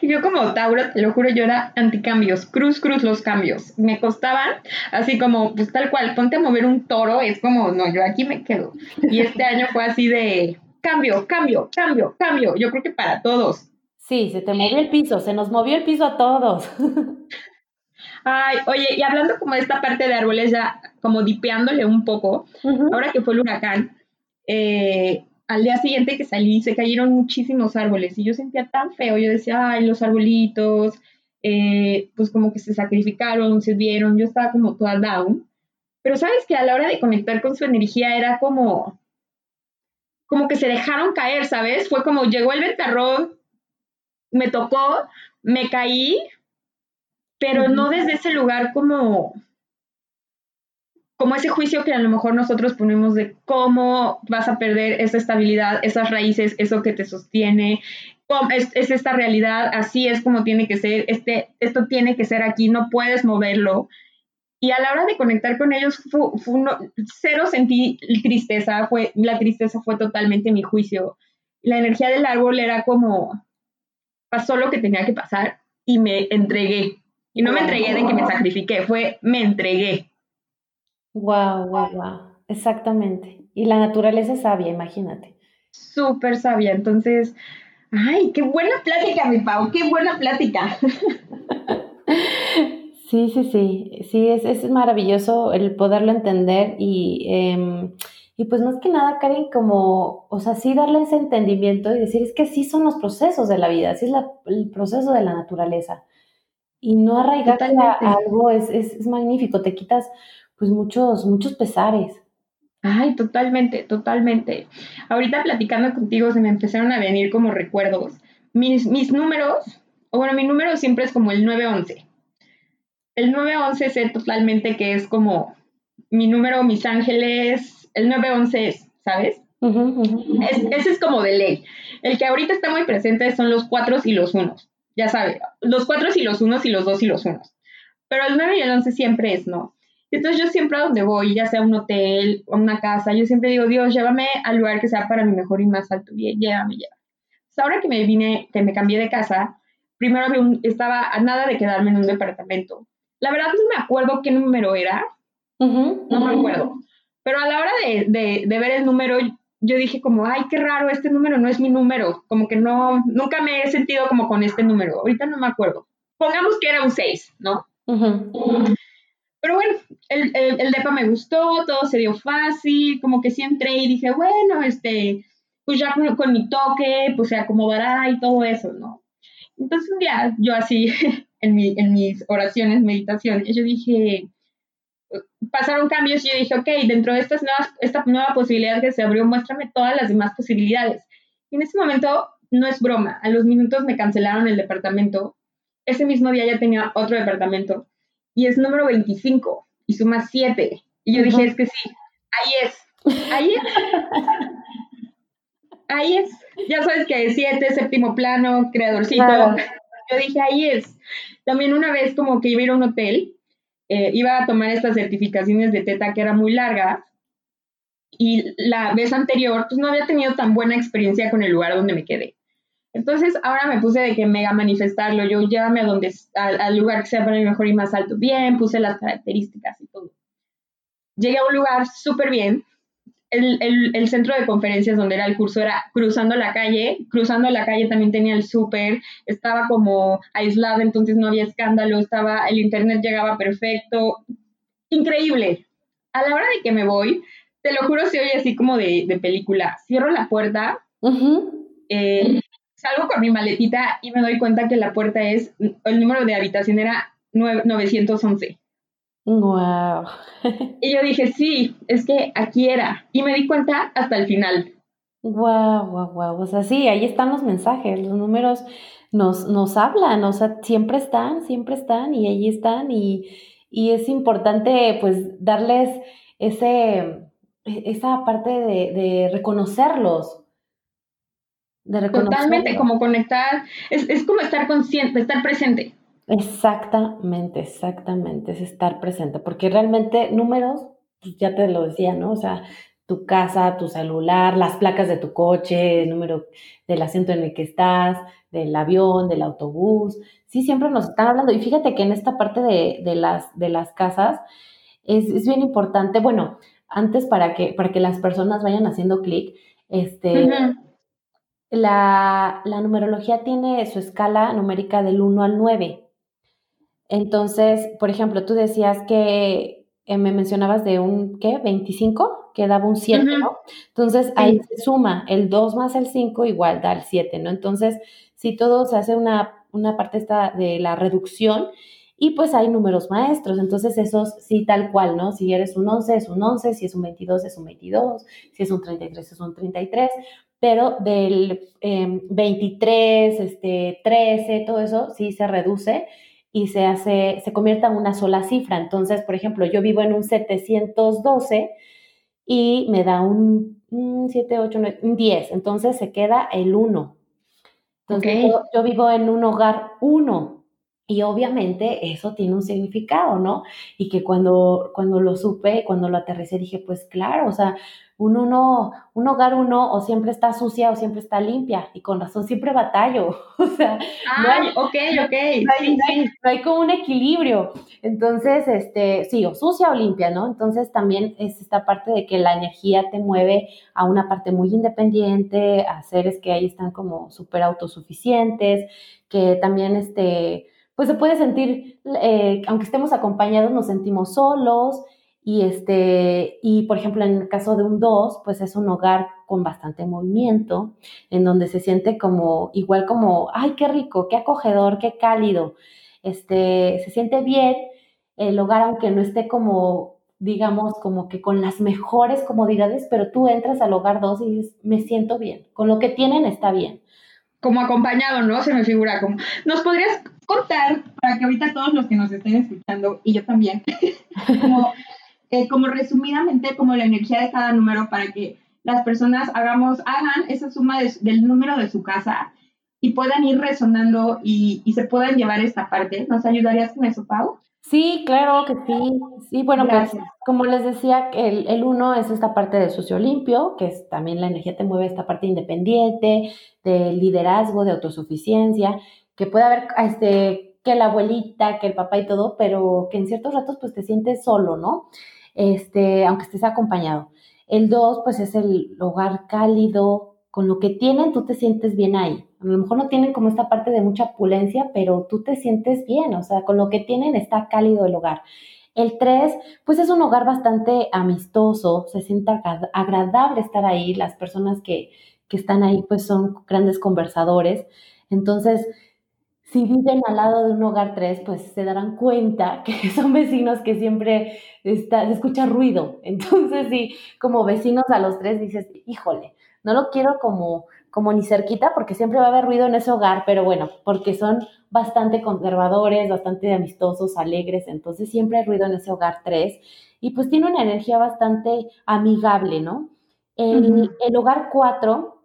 Yo como Tauro, te lo juro, yo era anticambios, cruz, cruz los cambios. Me costaban así como, pues tal cual, ponte a mover un toro, es como, no, yo aquí me quedo. Y este año fue así de cambio, cambio, cambio, cambio. Yo creo que para todos. Sí, se te movió el piso, se nos movió el piso a todos. Ay, oye, y hablando como de esta parte de árboles, ya como dipeándole un poco, ahora que fue el huracán, eh, al día siguiente que salí se cayeron muchísimos árboles y yo sentía tan feo, yo decía, ay, los arbolitos, eh, pues como que se sacrificaron, se vieron, yo estaba como toda down, pero sabes que a la hora de conectar con su energía era como, como que se dejaron caer, ¿sabes? Fue como llegó el ventarrón, me tocó, me caí, pero no desde ese lugar como como ese juicio que a lo mejor nosotros ponemos de cómo vas a perder esa estabilidad, esas raíces, eso que te sostiene, es, es, esta realidad, así es como tiene que ser, este, esto tiene que ser aquí, no puedes moverlo. Y a la hora de conectar con ellos, cero sentí tristeza, fue, la tristeza fue totalmente mi juicio. La energía del árbol era como, pasó lo que tenía que pasar y me entregué. Y no me entregué de que me sacrifiqué, fue me entregué. Wow, wow, wow. Exactamente. Y la naturaleza es sabia, imagínate. Súper sabia. Entonces, ay, qué buena plática, mi Pau, qué buena plática. Sí, sí, sí. Sí, es, es maravilloso el poderlo entender y, em, y pues más que nada, Karen, como, o sea, sí darle ese entendimiento y decir, es que sí son los procesos de la vida, así es el proceso de la naturaleza. Y no arraigarte a algo es, es, es magnífico, te quitas pues muchos, muchos pesares. Ay, totalmente, totalmente. Ahorita platicando contigo se me empezaron a venir como recuerdos. Mis, mis números, o bueno, mi número siempre es como el 911. El 911 sé totalmente que es como mi número, mis ángeles, el 911 es, ¿sabes? ese es como de ley. El que ahorita está muy presente son los cuatro y los unos. Ya sabes, los cuatro y los unos y los dos y los unos. Pero el 9 y el 11 siempre es, ¿no? Entonces yo siempre a donde voy, ya sea un hotel o una casa, yo siempre digo, Dios, llévame al lugar que sea para mi mejor y más alto bien, llévame, llévame. Pues ahora que me vine, que me cambié de casa, primero estaba a nada de quedarme en un departamento. La verdad no me acuerdo qué número era, no me acuerdo. Pero a la hora de, de, de, ver el número, yo dije como, ay, qué raro, este número no es mi número, como que no, nunca me he sentido como con este número, ahorita no me acuerdo. Pongamos que era un 6, ¿no? Pero bueno, el, el, DEPA me gustó, todo se dio fácil, como que sí entré y dije, bueno, este, pues ya con, mi toque, pues se acomodará y todo eso, ¿no? Entonces un día yo así, en, mi, en mis oraciones, meditaciones, yo dije, pasaron cambios y yo dije, ok, dentro de estas nuevas, esta nueva posibilidad que se abrió, muéstrame todas las demás posibilidades. Y en ese momento, no es broma, a los minutos me cancelaron el departamento. Ese mismo día ya tenía otro departamento y es número 25 y suma 7. Y yo dije, es que sí, ahí es, ahí es. ahí es. Ya sabes que 7, séptimo plano, creadorcito. Yo dije, ahí es. También una vez como que iba a ir a un hotel, eh, iba a tomar estas certificaciones de teta que era muy larga y la vez anterior pues no había tenido tan buena experiencia con el lugar donde me quedé. Entonces ahora me puse de que mega manifestarlo, yo llévame a donde, al, lugar que sea para mí mejor y más alto. Bien, puse las características y todo. Llegué a un lugar súper bien. El, el, centro de conferencias donde era el curso era cruzando la calle. Cruzando la calle también tenía el súper. Estaba como aislado, entonces no había escándalo. Estaba, el internet llegaba perfecto. Increíble. A la hora de que me voy, te lo juro, se oye así como de, de película. Cierro la puerta. eh, salgo con mi maletita y me doy cuenta que la puerta es, el número de habitación era 911. Wow. y yo dije, sí, es que aquí era. Y me di cuenta hasta el final. Wow, wow, wow. O sea, sí, ahí están los mensajes, los números nos, nos hablan, o sea, siempre están, siempre están y ahí están y, y es importante pues darles ese, e, esa parte de, de reconocerlos, Totalmente, como conectar, es, es como estar consciente, estar presente. Exactamente, exactamente, es estar presente, porque realmente números, pues ya te lo decía, ¿no? O sea, tu casa, tu celular, las placas de tu coche, el número del asiento en el que estás, del avión, del autobús, sí, siempre nos están hablando. Y fíjate que en esta parte de, de las, de las casas es, es, bien importante, bueno, antes para que, para que las personas vayan haciendo clic, este, la, numerología tiene su escala numérica del 1 al 9. Entonces, por ejemplo, tú decías que eh, me mencionabas de un, ¿qué? 25, que daba un 7, ¿no? Entonces, ahí se suma el 2 más el 5 igual da el 7, ¿no? Entonces, si todo se hace una, una parte esta de la reducción y pues hay números maestros, entonces esos sí tal cual, ¿no? Si eres un 11 es un 11, si es un 22 es un 22, si es un 33 es un 33, pero del 23, em, este, 13, todo eso sí se reduce y se hace, se convierte en una sola cifra. Entonces, por ejemplo, yo vivo en un 712 y me da un, 7, 8, 9, un 10. Entonces se queda el 1. Entonces yo, yo, vivo en un hogar 1. Y obviamente eso tiene un significado, ¿no? Y que cuando, cuando lo supe, cuando lo aterricé, dije, pues claro, o sea, un, uno, un hogar uno o siempre está sucia o siempre está limpia y con razón siempre batallo. O sea, no hay, ok, ok. No hay, como un equilibrio. Entonces, este, sí, o sucia o limpia, ¿no? Entonces también es esta parte de que la energía te mueve a una parte muy independiente, a seres que ahí están como súper autosuficientes, que también, este, pues se puede sentir, eh, aunque estemos acompañados, nos sentimos solos y, este, y por ejemplo, en el caso de un 2, pues es un hogar con bastante movimiento, en donde se siente como, igual como, ay, qué rico, qué acogedor, qué cálido. Este, se siente bien el hogar, aunque no esté como, digamos, como que con las mejores comodidades, pero tú entras al hogar 2 y dices, me siento bien, con lo que tienen está bien. Como acompañado, ¿no? Se me figura como, ¿nos podrías contar para que ahorita todos los que nos estén escuchando, y yo también, como eh, como resumidamente, como la energía de cada número para que las personas hagamos, hagan esa suma del número de su casa y puedan ir resonando y, se puedan llevar esta parte. ¿Nos ayudarías con eso, Pau? Sí, claro que sí. Sí, bueno, pues como les decía, el, el uno es esta parte de sucio limpio, que es también la energía te mueve esta parte independiente, de liderazgo, de autosuficiencia, que puede haber este, que la abuelita, que el papá y todo, pero que en ciertos ratos pues te sientes solo, ¿no? este, aunque estés acompañado. El dos, pues es el hogar cálido, con lo que tienen tú te sientes bien ahí. A lo mejor no tienen como esta parte de mucha opulencia, pero tú te sientes bien, o sea, con lo que tienen está cálido el hogar. El tres, pues es un hogar bastante amistoso, se siente agradable estar ahí, las personas que, que están ahí pues son grandes conversadores. Entonces, si viven al lado de un hogar 3, pues se darán cuenta que son vecinos que siempre está, se escucha ruido. Entonces, sí, como vecinos a los tres dices, híjole, no lo quiero como, como ni cerquita porque siempre va a haber ruido en ese hogar, pero bueno, porque son bastante conservadores, bastante amistosos, alegres, entonces siempre hay ruido en ese hogar 3 y pues tiene una energía bastante amigable, ¿no? El, el hogar 4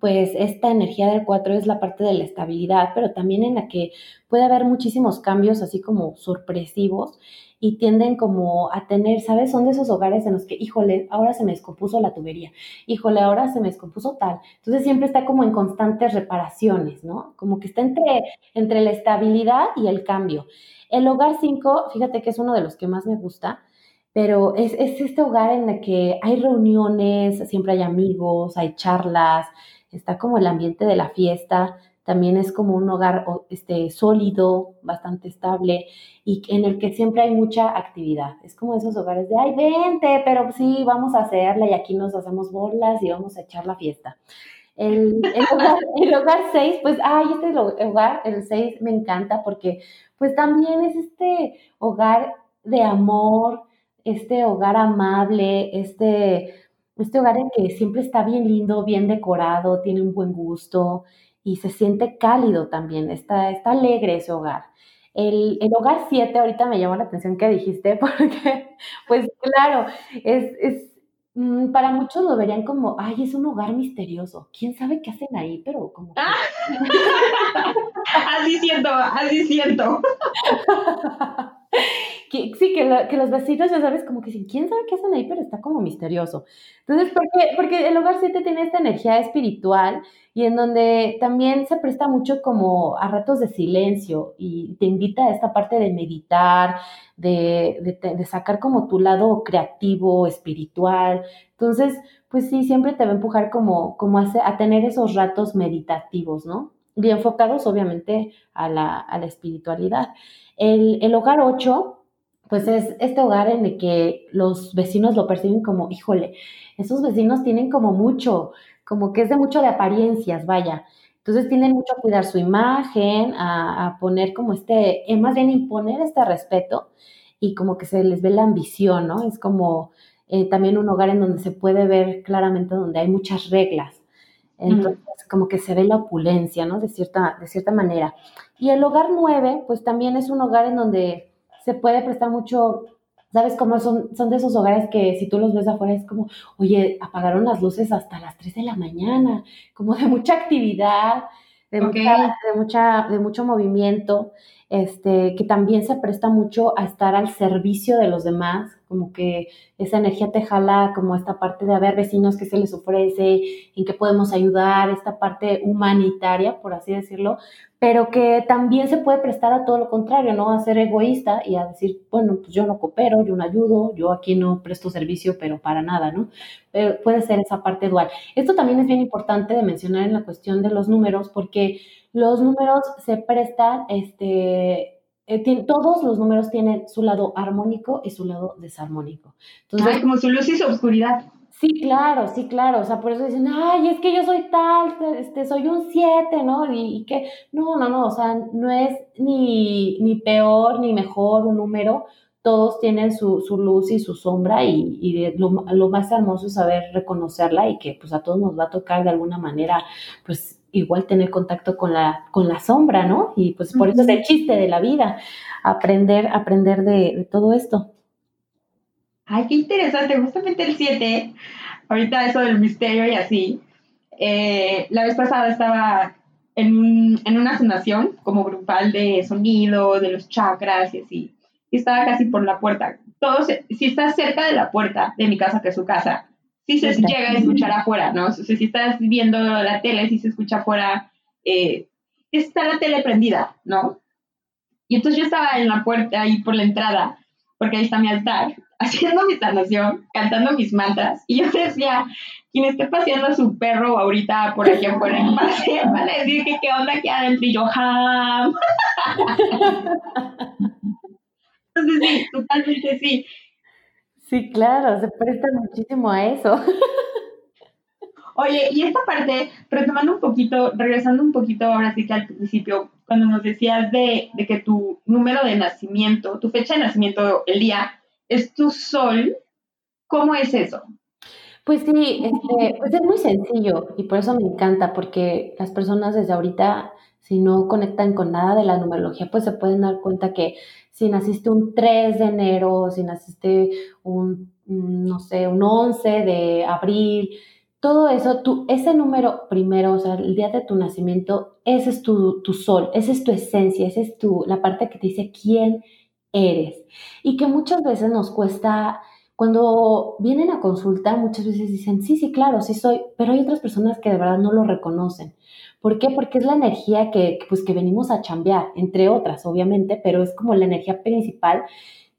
pues esta energía del 4 es la parte de la estabilidad, pero también en la que puede haber muchísimos cambios así como sorpresivos y tienden como a tener, ¿sabes? Son de esos hogares en los que, híjole, ahora se me descompuso la tubería, híjole, ahora se me descompuso tal. Entonces siempre está como en constantes reparaciones, ¿no? Como que está entre, entre la estabilidad y el cambio. El hogar 5, fíjate que es uno de los que más me gusta, pero es, es este hogar en el que hay reuniones, siempre hay amigos, hay charlas, está como el ambiente de la fiesta, también es como un hogar este, sólido, bastante estable y en el que siempre hay mucha actividad. Es como esos hogares de, ay, vente, pero sí, vamos a hacerla y aquí nos hacemos bolas y vamos a echar la fiesta. El, el, hogar, 6, pues, ay, este hogar, el 6 me encanta porque pues también es este hogar de amor, este hogar amable, este este hogar en que siempre está bien lindo, bien decorado, tiene un buen gusto y se siente cálido también, está, está alegre ese hogar. El, hogar 7, ahorita me llama la atención que dijiste, porque, pues claro, es, es, mm, para muchos lo verían como, ay, es un hogar misterioso. ¿Quién sabe qué hacen ahí? Pero como... así siento, así siento. sí, que, que, los vecinos ya sabes como que dicen, ¿quién sabe qué hacen ahí? Pero está como misterioso. Entonces, ¿por qué? Porque el hogar 7 tiene esta energía espiritual y en donde también se presta mucho como a ratos de silencio y te invita a esta parte de meditar, de, de, de sacar como tu lado creativo, espiritual. Entonces, pues sí, siempre te va a empujar como, como a, a tener esos ratos meditativos, ¿no? y enfocados obviamente a la, espiritualidad. El, el hogar 8 pues es este hogar en el que los vecinos lo perciben como, híjole, esos vecinos tienen como mucho, como que es de mucho de apariencias, vaya. Entonces tienen mucho a cuidar su imagen, a, poner como este, eh, más bien imponer este respeto y como que se les ve la ambición, ¿no? Es como eh, también un hogar en donde se puede ver claramente donde hay muchas reglas. Entonces, como que se ve la opulencia, ¿no? De cierta, de cierta manera. Y el hogar 9, pues también es un hogar en donde se puede prestar mucho, ¿sabes cómo son? Son de esos hogares que si tú los ves afuera es como, oye, apagaron las luces hasta las 3 de la mañana, como de mucha actividad, de, de, mucha, de mucho movimiento este, que también se presta mucho a estar al servicio de los demás, como que esa energía te jala como esta parte de haber vecinos que se les ofrece, en que podemos ayudar, esta parte humanitaria, por así decirlo, pero que también se puede prestar a todo lo contrario, ¿no? A ser egoísta y a decir, bueno, pues yo no coopero, yo no ayudo, yo aquí no presto servicio, pero para nada, ¿no? Pero puede ser esa parte dual. Esto también es bien importante de mencionar en la cuestión de los números, porque los números se prestan, este, eh, todos los números tienen su lado armónico y su lado desarmónico. Entonces, como su luz y su oscuridad. Sí, claro, sí, claro. O sea, por eso dicen, ay, es que yo soy tal, este, soy un 7, ¿no? Y, que, no, no, no, o sea, no es ni, ni peor ni mejor un número. Todos tienen su, su luz y su sombra y, y lo, lo, más hermoso es saber reconocerla y que pues a todos nos va a tocar de alguna manera, pues igual tener contacto con la, con la sombra, ¿no? Y pues por eso es el chiste de la vida, aprender, aprender de, todo esto. Ay, qué interesante, justamente el 7, ahorita eso del misterio y así. Eh, la vez pasada estaba en, en, una sanación como grupal de sonido, de los chakras y así. Y estaba casi por la puerta. Todos, si estás cerca de la puerta de mi casa, que es su casa, sí se llega a escuchar afuera, ¿no? O sea, si estás viendo la tele, sí se escucha afuera, eh, está la tele prendida, ¿no? Y entonces yo estaba en la puerta, ahí por la entrada, porque ahí está mi altar, haciendo mi sanación, cantando mis mantras, y yo decía, quien esté paseando a su perro ahorita por aquí afuera en pase, van a decir que qué onda aquí adentro, y yo, ¡jam! Entonces sí, totalmente sí. Sí, claro, se presta muchísimo a eso. Oye, y esta parte, retomando un poquito, regresando un poquito ahora sí que al principio, cuando nos decías de, que tu número de nacimiento, tu fecha de nacimiento, el día, es tu sol, ¿cómo es eso? Pues sí, este, pues es muy sencillo y por eso me encanta, porque las personas desde ahorita, si no conectan con nada de la numerología, pues se pueden dar cuenta que si naciste un 3 de enero, si naciste un, no sé, un 11 de abril, todo eso, tú, ese número primero, o sea, el día de tu nacimiento, ese es tu, tu sol, esa es tu esencia, esa es tu, la parte que te dice quién eres. Y que muchas veces nos cuesta, cuando vienen a consultar, muchas veces dicen, sí, sí, claro, sí soy, pero hay otras personas que de verdad no lo reconocen. ¿Por qué? Porque es la energía que, pues, que venimos a chambear, entre otras, obviamente, pero es como la energía principal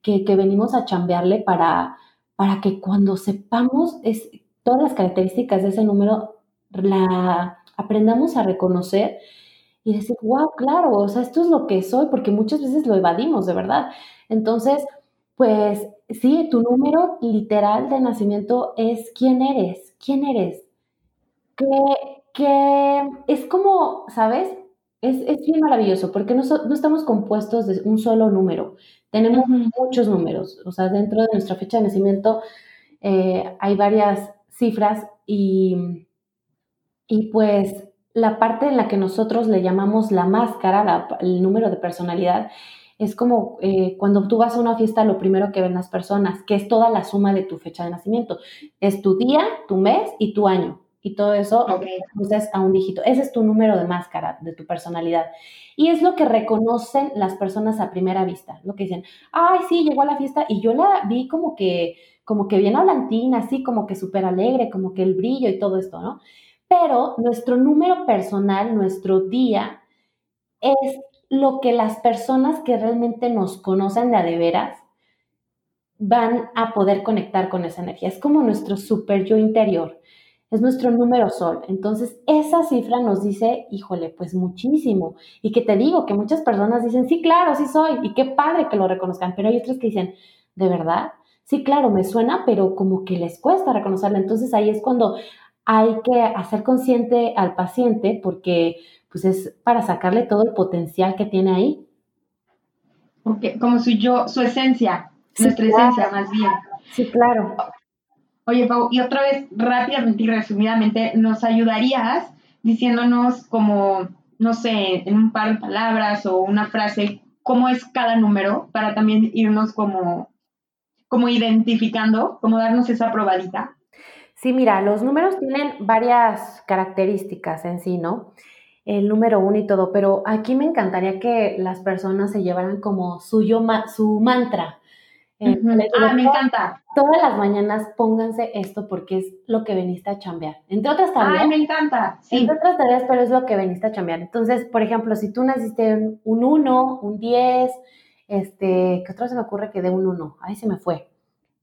que, venimos a chambearle para, para que cuando sepamos es, todas las características de ese número, la aprendamos a reconocer y decir, wow, claro, o sea, esto es lo que soy, porque muchas veces lo evadimos, de verdad. Entonces, pues sí, tu número literal de nacimiento es quién eres, quién eres, qué, que es como, ¿sabes? Es, es bien maravilloso porque no, no, estamos compuestos de un solo número, tenemos muchos números, o sea, dentro de nuestra fecha de nacimiento eh, hay varias cifras y, y pues la parte en la que nosotros le llamamos la máscara, el número de personalidad, es como eh, cuando tú vas a una fiesta, lo primero que ven las personas, que es toda la suma de tu fecha de nacimiento. Es tu día, tu mes y tu año y todo eso entonces a un dígito. Ese es tu número de máscara de tu personalidad. Y es lo que reconocen las personas a primera vista, lo que dicen, ay, sí, llegó a la fiesta y yo la vi como que, como que bien hablantina, así como que súper alegre, como que el brillo y todo esto, ¿no? Pero nuestro número personal, nuestro día, es lo que las personas que realmente nos conocen de a de veras van a poder conectar con esa energía. Es como nuestro super yo interior es nuestro número sol. Entonces, esa cifra nos dice, híjole, pues muchísimo. Y que te digo que muchas personas dicen, sí, claro, sí soy, y qué padre que lo reconozcan, pero hay otras que dicen, ¿de verdad? Sí, claro, me suena, pero como que les cuesta reconocerla. Entonces, ahí es cuando hay que hacer consciente al paciente porque pues es para sacarle todo el potencial que tiene ahí. como su yo, su esencia, nuestra esencia más bien. Sí, claro. Oye, Pau, y otra vez, rápidamente y resumidamente, ¿nos ayudarías diciéndonos como, no sé, en un par de palabras o una frase, cómo es cada número para también irnos como, como identificando, como darnos esa probadita? Sí, mira, los números tienen varias características en sí, ¿no? El número uno y todo, pero aquí me encantaría que las personas se llevaran como suyo, su mantra, eh, ah, me encanta. Todas las mañanas pónganse esto porque es lo que veniste a chambear. Entre otras tareas. Ah, me encanta. Sí. Entre otras tareas, pero es lo que veniste a chambear. Entonces, por ejemplo, si tú naciste un 1, un 10, este, ¿qué otro se me ocurre que de un 1? Ahí se me fue.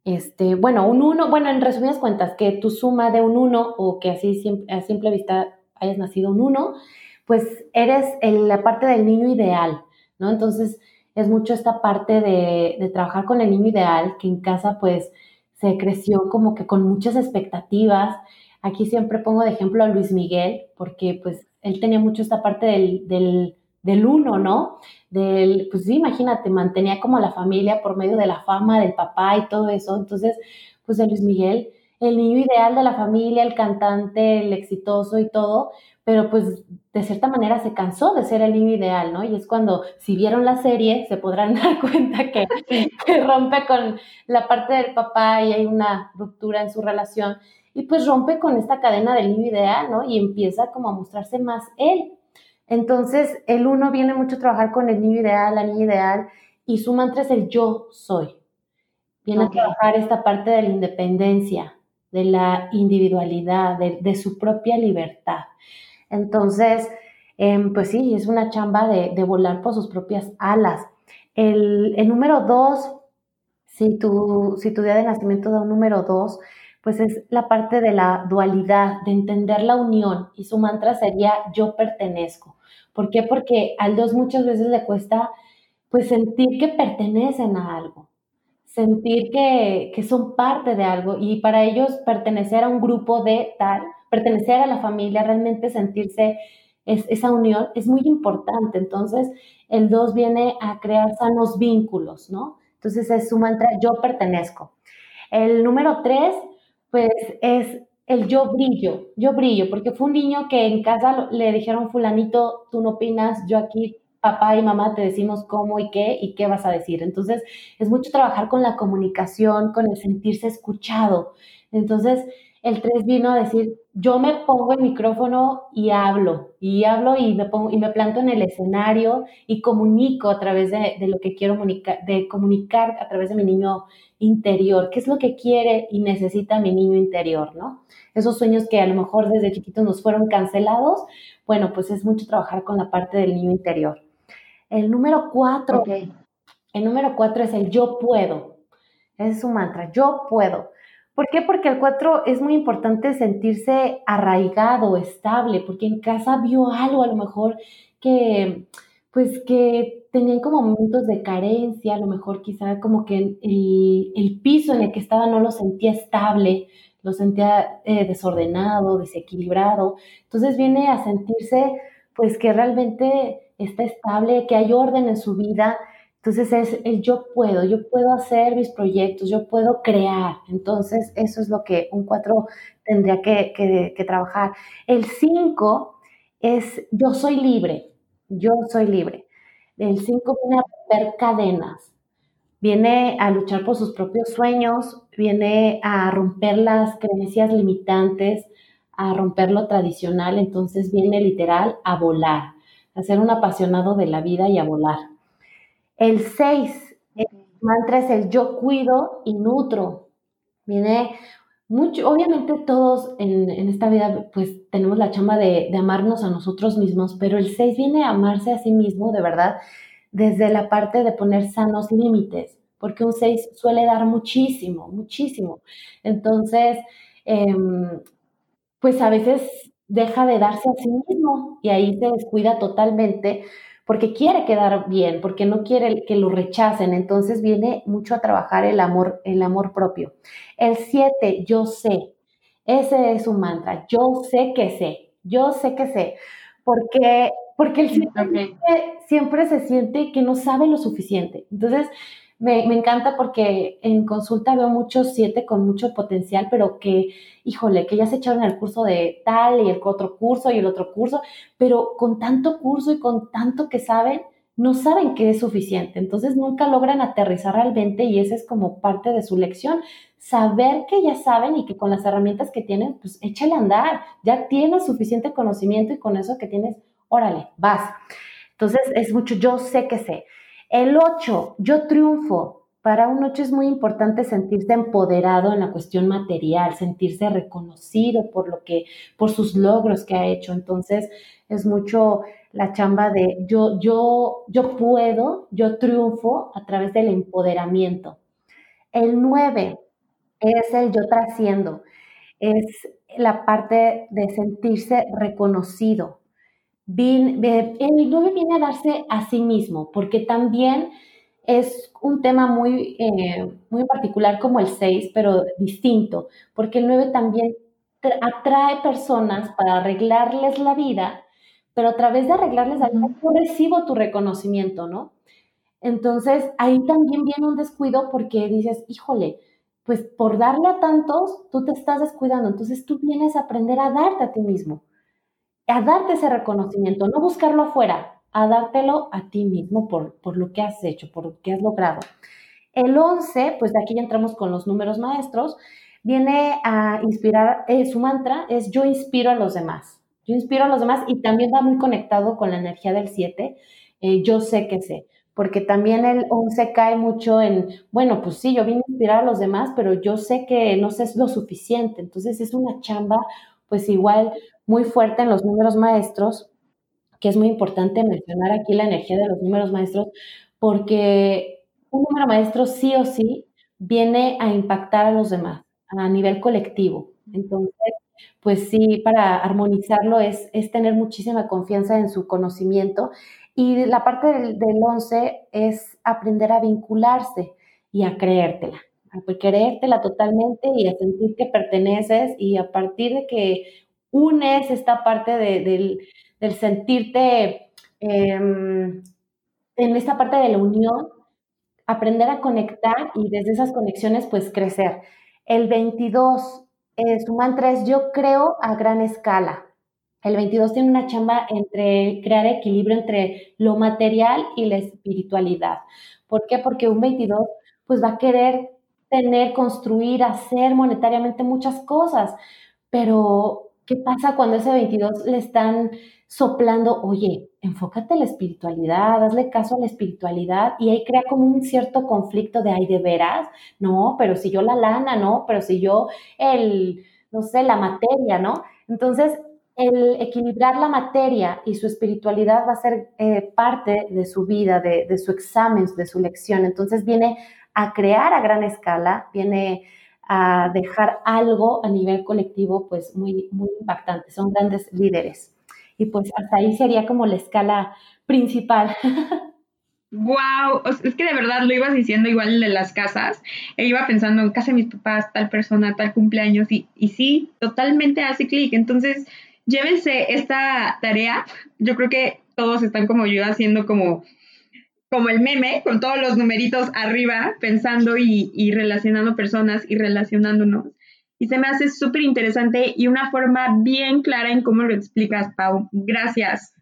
Este, bueno, un 1, bueno, en resumidas cuentas, que tu suma de un 1 o que así a simple vista hayas nacido un 1, pues eres la parte del niño ideal, ¿no? Entonces, es mucho esta parte de, trabajar con el niño ideal, que en casa pues se creció como que con muchas expectativas. Aquí siempre pongo de ejemplo a Luis Miguel, porque pues él tenía mucho esta parte del, del, del uno, ¿no? Del, pues sí, imagínate, mantenía como la familia por medio de la fama del papá y todo eso. Entonces, pues de Luis Miguel, el niño ideal de la familia, el cantante, el exitoso y todo, pero pues de cierta manera se cansó de ser el niño ideal, ¿no? Y es cuando, si vieron la serie, se podrán dar cuenta que, rompe con la parte del papá y hay una ruptura en su relación, y pues rompe con esta cadena del niño ideal, ¿no? Y empieza como a mostrarse más él. Entonces, el uno viene mucho a trabajar con el niño ideal, la niña ideal, y su mantra es el yo soy. Viene a trabajar esta parte de la independencia, de la individualidad, de su propia libertad. Entonces, em, pues sí, es una chamba de, volar por sus propias alas. El, número dos, si tu, si tu día de nacimiento da un número dos, pues es la parte de la dualidad, de entender la unión. Y su mantra sería yo pertenezco. ¿Por qué? Porque al dos muchas veces le cuesta pues sentir que pertenecen a algo, sentir que, que son parte de algo y para ellos pertenecer a un grupo de tal pertenecer a la familia, realmente sentirse esa unión es muy importante. Entonces, el 2 viene a crear sanos vínculos, ¿no? Entonces es su mantra, yo pertenezco. El número 3, pues es el yo brillo, yo brillo, porque fue un niño que en casa le dijeron, fulanito, tú no opinas, yo aquí, papá y mamá, te decimos cómo y qué y qué vas a decir. Entonces, es mucho trabajar con la comunicación, con el sentirse escuchado. Entonces, el 3 vino a decir, yo me pongo el micrófono y hablo, y hablo y me pongo y me planto en el escenario y comunico a través de, lo que quiero comunicar, a través de mi niño interior, qué es lo que quiere y necesita mi niño interior, ¿no? Esos sueños que a lo mejor desde chiquitos nos fueron cancelados, bueno, pues es mucho trabajar con la parte del niño interior. El número cuatro, el número cuatro es el yo puedo. es su mantra, yo puedo. ¿Por qué? Porque el 4 es muy importante sentirse arraigado, estable, porque en casa vio algo a lo mejor que, pues que tenían como momentos de carencia, a lo mejor quizá como que el, piso en el que estaba no lo sentía estable, lo sentía eh, desordenado, desequilibrado. Entonces viene a sentirse pues que realmente está estable, que hay orden en su vida entonces es el yo puedo, yo puedo hacer mis proyectos, yo puedo crear. Entonces eso es lo que un 4 tendría que, trabajar. El 5 es yo soy libre, yo soy libre. El 5 viene a romper cadenas, viene a luchar por sus propios sueños, viene a romper las creencias limitantes, a romper lo tradicional, entonces viene literal a volar, a ser un apasionado de la vida y a volar. El 6, el mantra es el yo cuido y nutro. Viene mucho, obviamente todos en, esta vida pues tenemos la chamba de, amarnos a nosotros mismos, pero el 6 viene a amarse a sí mismo de verdad desde la parte de poner sanos límites, porque un 6 suele dar muchísimo, muchísimo. Entonces, em, pues a veces deja de darse a sí mismo y ahí se descuida totalmente porque quiere quedar bien, porque no quiere que lo rechacen, entonces viene mucho a trabajar el amor, el amor propio. El 7, yo sé. Ese es un mantra. Yo sé que sé. Yo sé que sé. Porque, porque el 7 siempre se siente que no sabe lo suficiente. Entonces, me, encanta porque en consulta veo muchos siete con mucho potencial, pero que, híjole, que ya se echaron el curso de tal y el otro curso y el otro curso, pero con tanto curso y con tanto que saben, no saben que es suficiente. Entonces nunca logran aterrizar realmente y esa es como parte de su lección. Saber que ya saben y que con las herramientas que tienen, pues échale a andar. Ya tienes suficiente conocimiento y con eso que tienes, órale, vas. Entonces es mucho, yo sé que sé. El 8, yo triunfo. Para un 8 es muy importante sentirse empoderado en la cuestión material, sentirse reconocido por lo que, por sus logros que ha hecho. Entonces, es mucho la chamba de yo, yo, yo puedo, yo triunfo a través del empoderamiento. El 9 es el yo trasciendo, es la parte de sentirse reconocido, el 9 viene a darse a sí mismo, porque también es un tema muy, eh, muy particular como el 6, pero distinto, porque el 9 también atrae personas para arreglarles la vida, pero a través de arreglarles la vida, yo recibo tu reconocimiento, ¿no? Entonces, ahí también viene un descuido porque dices, híjole, pues por darle a tantos, tú te estás descuidando, entonces tú vienes a aprender a darte a ti mismo a darte ese reconocimiento, no buscarlo afuera, a dártelo a ti mismo por, por lo que has hecho, por lo que has logrado. El 11, pues de aquí ya entramos con los números maestros, viene a inspirar, eh, su mantra es yo inspiro a los demás. Yo inspiro a los demás y también va muy conectado con la energía del 7, eh, yo sé que sé, porque también el 11 cae mucho en, bueno, pues sí, yo vine a inspirar a los demás, pero yo sé que no sé lo suficiente, entonces es una chamba pues igual muy fuerte en los números maestros, que es muy importante mencionar aquí la energía de los números maestros, porque un número maestro sí o sí viene a impactar a los demás a nivel colectivo. Entonces, pues sí, para armonizarlo es, es tener muchísima confianza en su conocimiento. Y la parte del, del 11 es aprender a vincularse y a creértela a creértela totalmente y a sentir que perteneces y a partir de que unes esta parte del, sentirte em, en esta parte de la unión, aprender a conectar y desde esas conexiones pues crecer. El 22, eh, su mantra es yo creo a gran escala. El 22 tiene una chamba entre crear equilibrio entre lo material y la espiritualidad. ¿Por qué? Porque un 22 pues va a querer tener, construir, hacer monetariamente muchas cosas, pero ¿qué pasa cuando ese 22 le están soplando, oye, enfócate en la espiritualidad, hazle caso a la espiritualidad y ahí crea como un cierto conflicto de, ay, de veras, no, pero si yo la lana, no, pero si yo el, no sé, la materia, ¿no? Entonces, el equilibrar la materia y su espiritualidad va a ser eh, parte de su vida, de, de, su examen, de su lección. Entonces viene a crear a gran escala, viene a dejar algo a nivel colectivo pues muy, muy impactante. Son grandes líderes. Y pues hasta ahí sería como la escala principal. Wow, es que de verdad lo ibas diciendo igual de las casas, e iba pensando en casa de mis papás, tal persona, tal cumpleaños, y, y sí, totalmente hace clic. Entonces, llévense esta tarea. Yo creo que todos están como yo haciendo como como el meme, con todos los numeritos arriba, pensando y, relacionando personas y relacionándonos. Y se me hace súper interesante y una forma bien clara en cómo lo explicas, Pau. Gracias.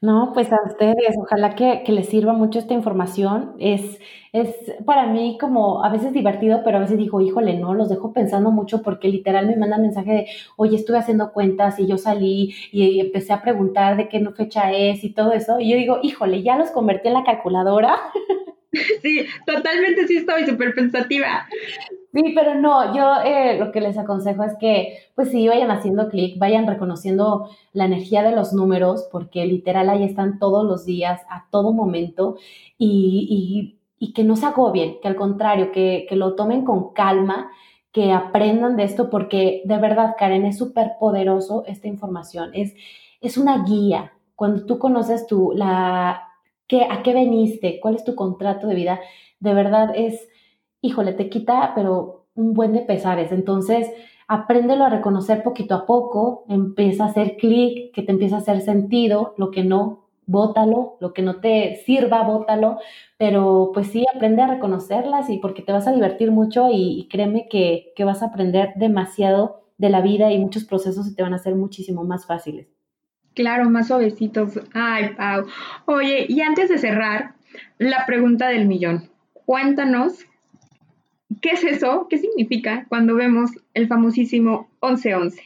No, pues a ustedes, ojalá que, les sirva mucho esta información. Es, es para mí como a veces divertido, pero a veces digo, híjole, no, los dejo pensando mucho porque literal me mandan mensaje de, oye, estuve haciendo cuentas y yo salí y empecé a preguntar de qué fecha es y todo eso. Y yo digo, híjole, ya los convertí en la calculadora. Sí, totalmente sí estoy súper pensativa. Sí, pero no, yo eh, lo que les aconsejo es que, pues sí, vayan haciendo clic, vayan reconociendo la energía de los números, porque literal ahí están todos los días, a todo momento, y, y, y que no se agobien, que al contrario, que, que lo tomen con calma, que aprendan de esto porque de verdad, Karen, es súper poderoso esta información. Es, es una guía. Cuando tú conoces tu, la, qué, a qué veniste, cuál es tu contrato de vida, de verdad es, híjole, te quita, pero un buen de pesares. Entonces, apréndelo a reconocer poquito a poco, empieza a hacer clic, que te empieza a hacer sentido, lo que no, bótalo, lo que no te sirva, bótalo, pero pues sí, aprende a reconocerlas y porque te vas a divertir mucho y, créeme que, que, vas a aprender demasiado de la vida y muchos procesos y te van a ser muchísimo más fáciles. Claro, más suavecitos. Ay, Pau. Oye, y antes de cerrar, la pregunta del millón. Cuéntanos ¿Qué es eso? ¿Qué significa cuando vemos el famosísimo 1111?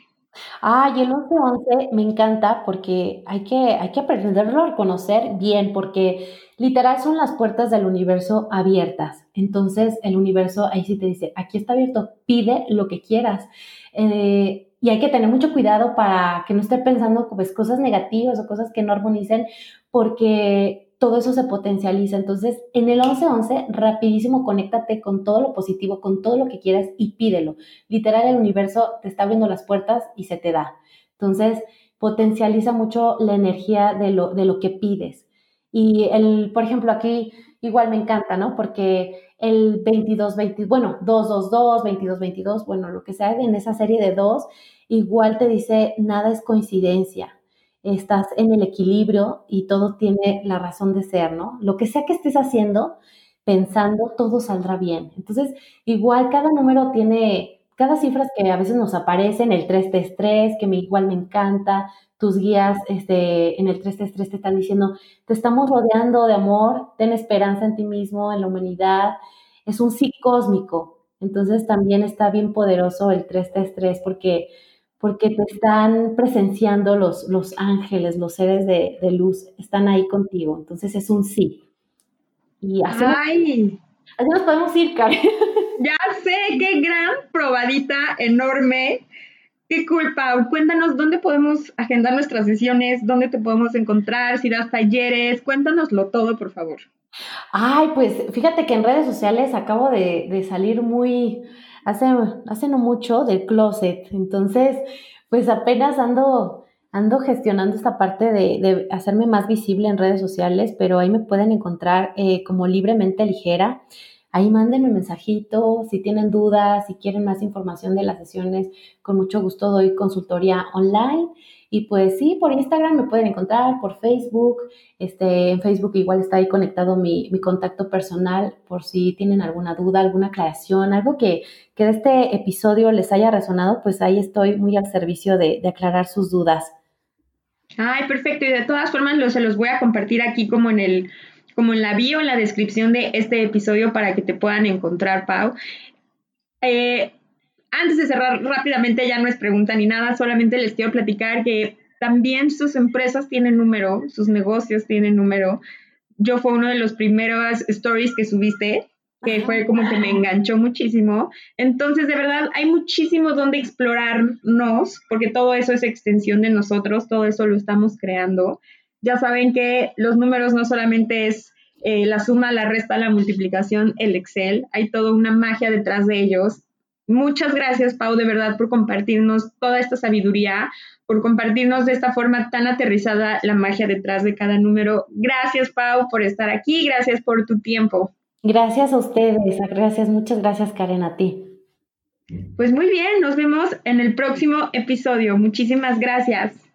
Ay, el 1111 me encanta porque hay que, hay que aprenderlo a reconocer bien, porque literal son las puertas del universo abiertas. Entonces, el universo ahí sí te dice, aquí está abierto, pide lo que quieras. Eh, y hay que tener mucho cuidado para que no esté pensando pues, cosas negativas o cosas que no armonicen, porque todo eso se potencializa. Entonces, en el 1111, rapidísimo, conéctate con todo lo positivo, con todo lo que quieras y pídelo. Literal, el universo te está abriendo las puertas y se te da. Entonces, potencializa mucho la energía de lo, de lo que pides. Y el, por ejemplo, aquí igual me encanta, ¿no? Porque el 22, 20, bueno, 222, 22, 22, bueno, lo que sea en esa serie de dos, igual te dice, nada es coincidencia estás en el equilibrio y todo tiene la razón de ser, ¿no? Lo que sea que estés haciendo, pensando, todo saldrá bien. Entonces, igual cada número tiene, cada cifra que a veces nos aparecen, el 333, que me, igual me encanta, tus guías este, en el 333 te están diciendo, te estamos rodeando de amor, ten esperanza en ti mismo, en la humanidad, es un sí cósmico. Entonces también está bien poderoso el 333 porque porque te están presenciando los, los ángeles, los seres de, luz, están ahí contigo. Entonces es un sí. Y así, ¡Ay! así nos podemos ir, Karen. Ya sé, qué gran probadita enorme. Qué culpa. Cuéntanos dónde podemos agendar nuestras sesiones, dónde te podemos encontrar, si das talleres. Cuéntanoslo todo, por favor. Ay, pues fíjate que en redes sociales acabo de, de salir muy, hace, no mucho del closet. Entonces, pues apenas ando, ando gestionando esta parte de, hacerme más visible en redes sociales, pero ahí me pueden encontrar eh, como libremente ligera. Ahí mándenme mensajito, si tienen dudas, si quieren más información de las sesiones, con mucho gusto doy consultoría online. Y pues sí, por Instagram me pueden encontrar, por Facebook. Este, en Facebook igual está ahí conectado mi, contacto personal por si tienen alguna duda, alguna aclaración, algo que, que de este episodio les haya resonado, pues ahí estoy muy al servicio de, aclarar sus dudas. Ay, perfecto. Y de todas formas, lo, se los voy a compartir aquí como en el como en la bio, en la descripción de este episodio para que te puedan encontrar, Pau. Eh, antes de cerrar rápidamente, ya no es pregunta ni nada, solamente les quiero platicar que también sus empresas tienen número, sus negocios tienen número. Yo fue uno de los primeros stories que subiste, que fue como que me enganchó muchísimo. Entonces, de verdad, hay muchísimo donde explorarnos, porque todo eso es extensión de nosotros, todo eso lo estamos creando. Ya saben que los números no solamente es eh, la suma, la resta, la multiplicación, el Excel, hay toda una magia detrás de ellos Muchas gracias, Pau, de verdad, por compartirnos toda esta sabiduría, por compartirnos de esta forma tan aterrizada la magia detrás de cada número. Gracias, Pau, por estar aquí. Gracias por tu tiempo. Gracias a ustedes. Gracias, muchas gracias, Karen, a ti. Pues muy bien, nos vemos en el próximo episodio. Muchísimas gracias.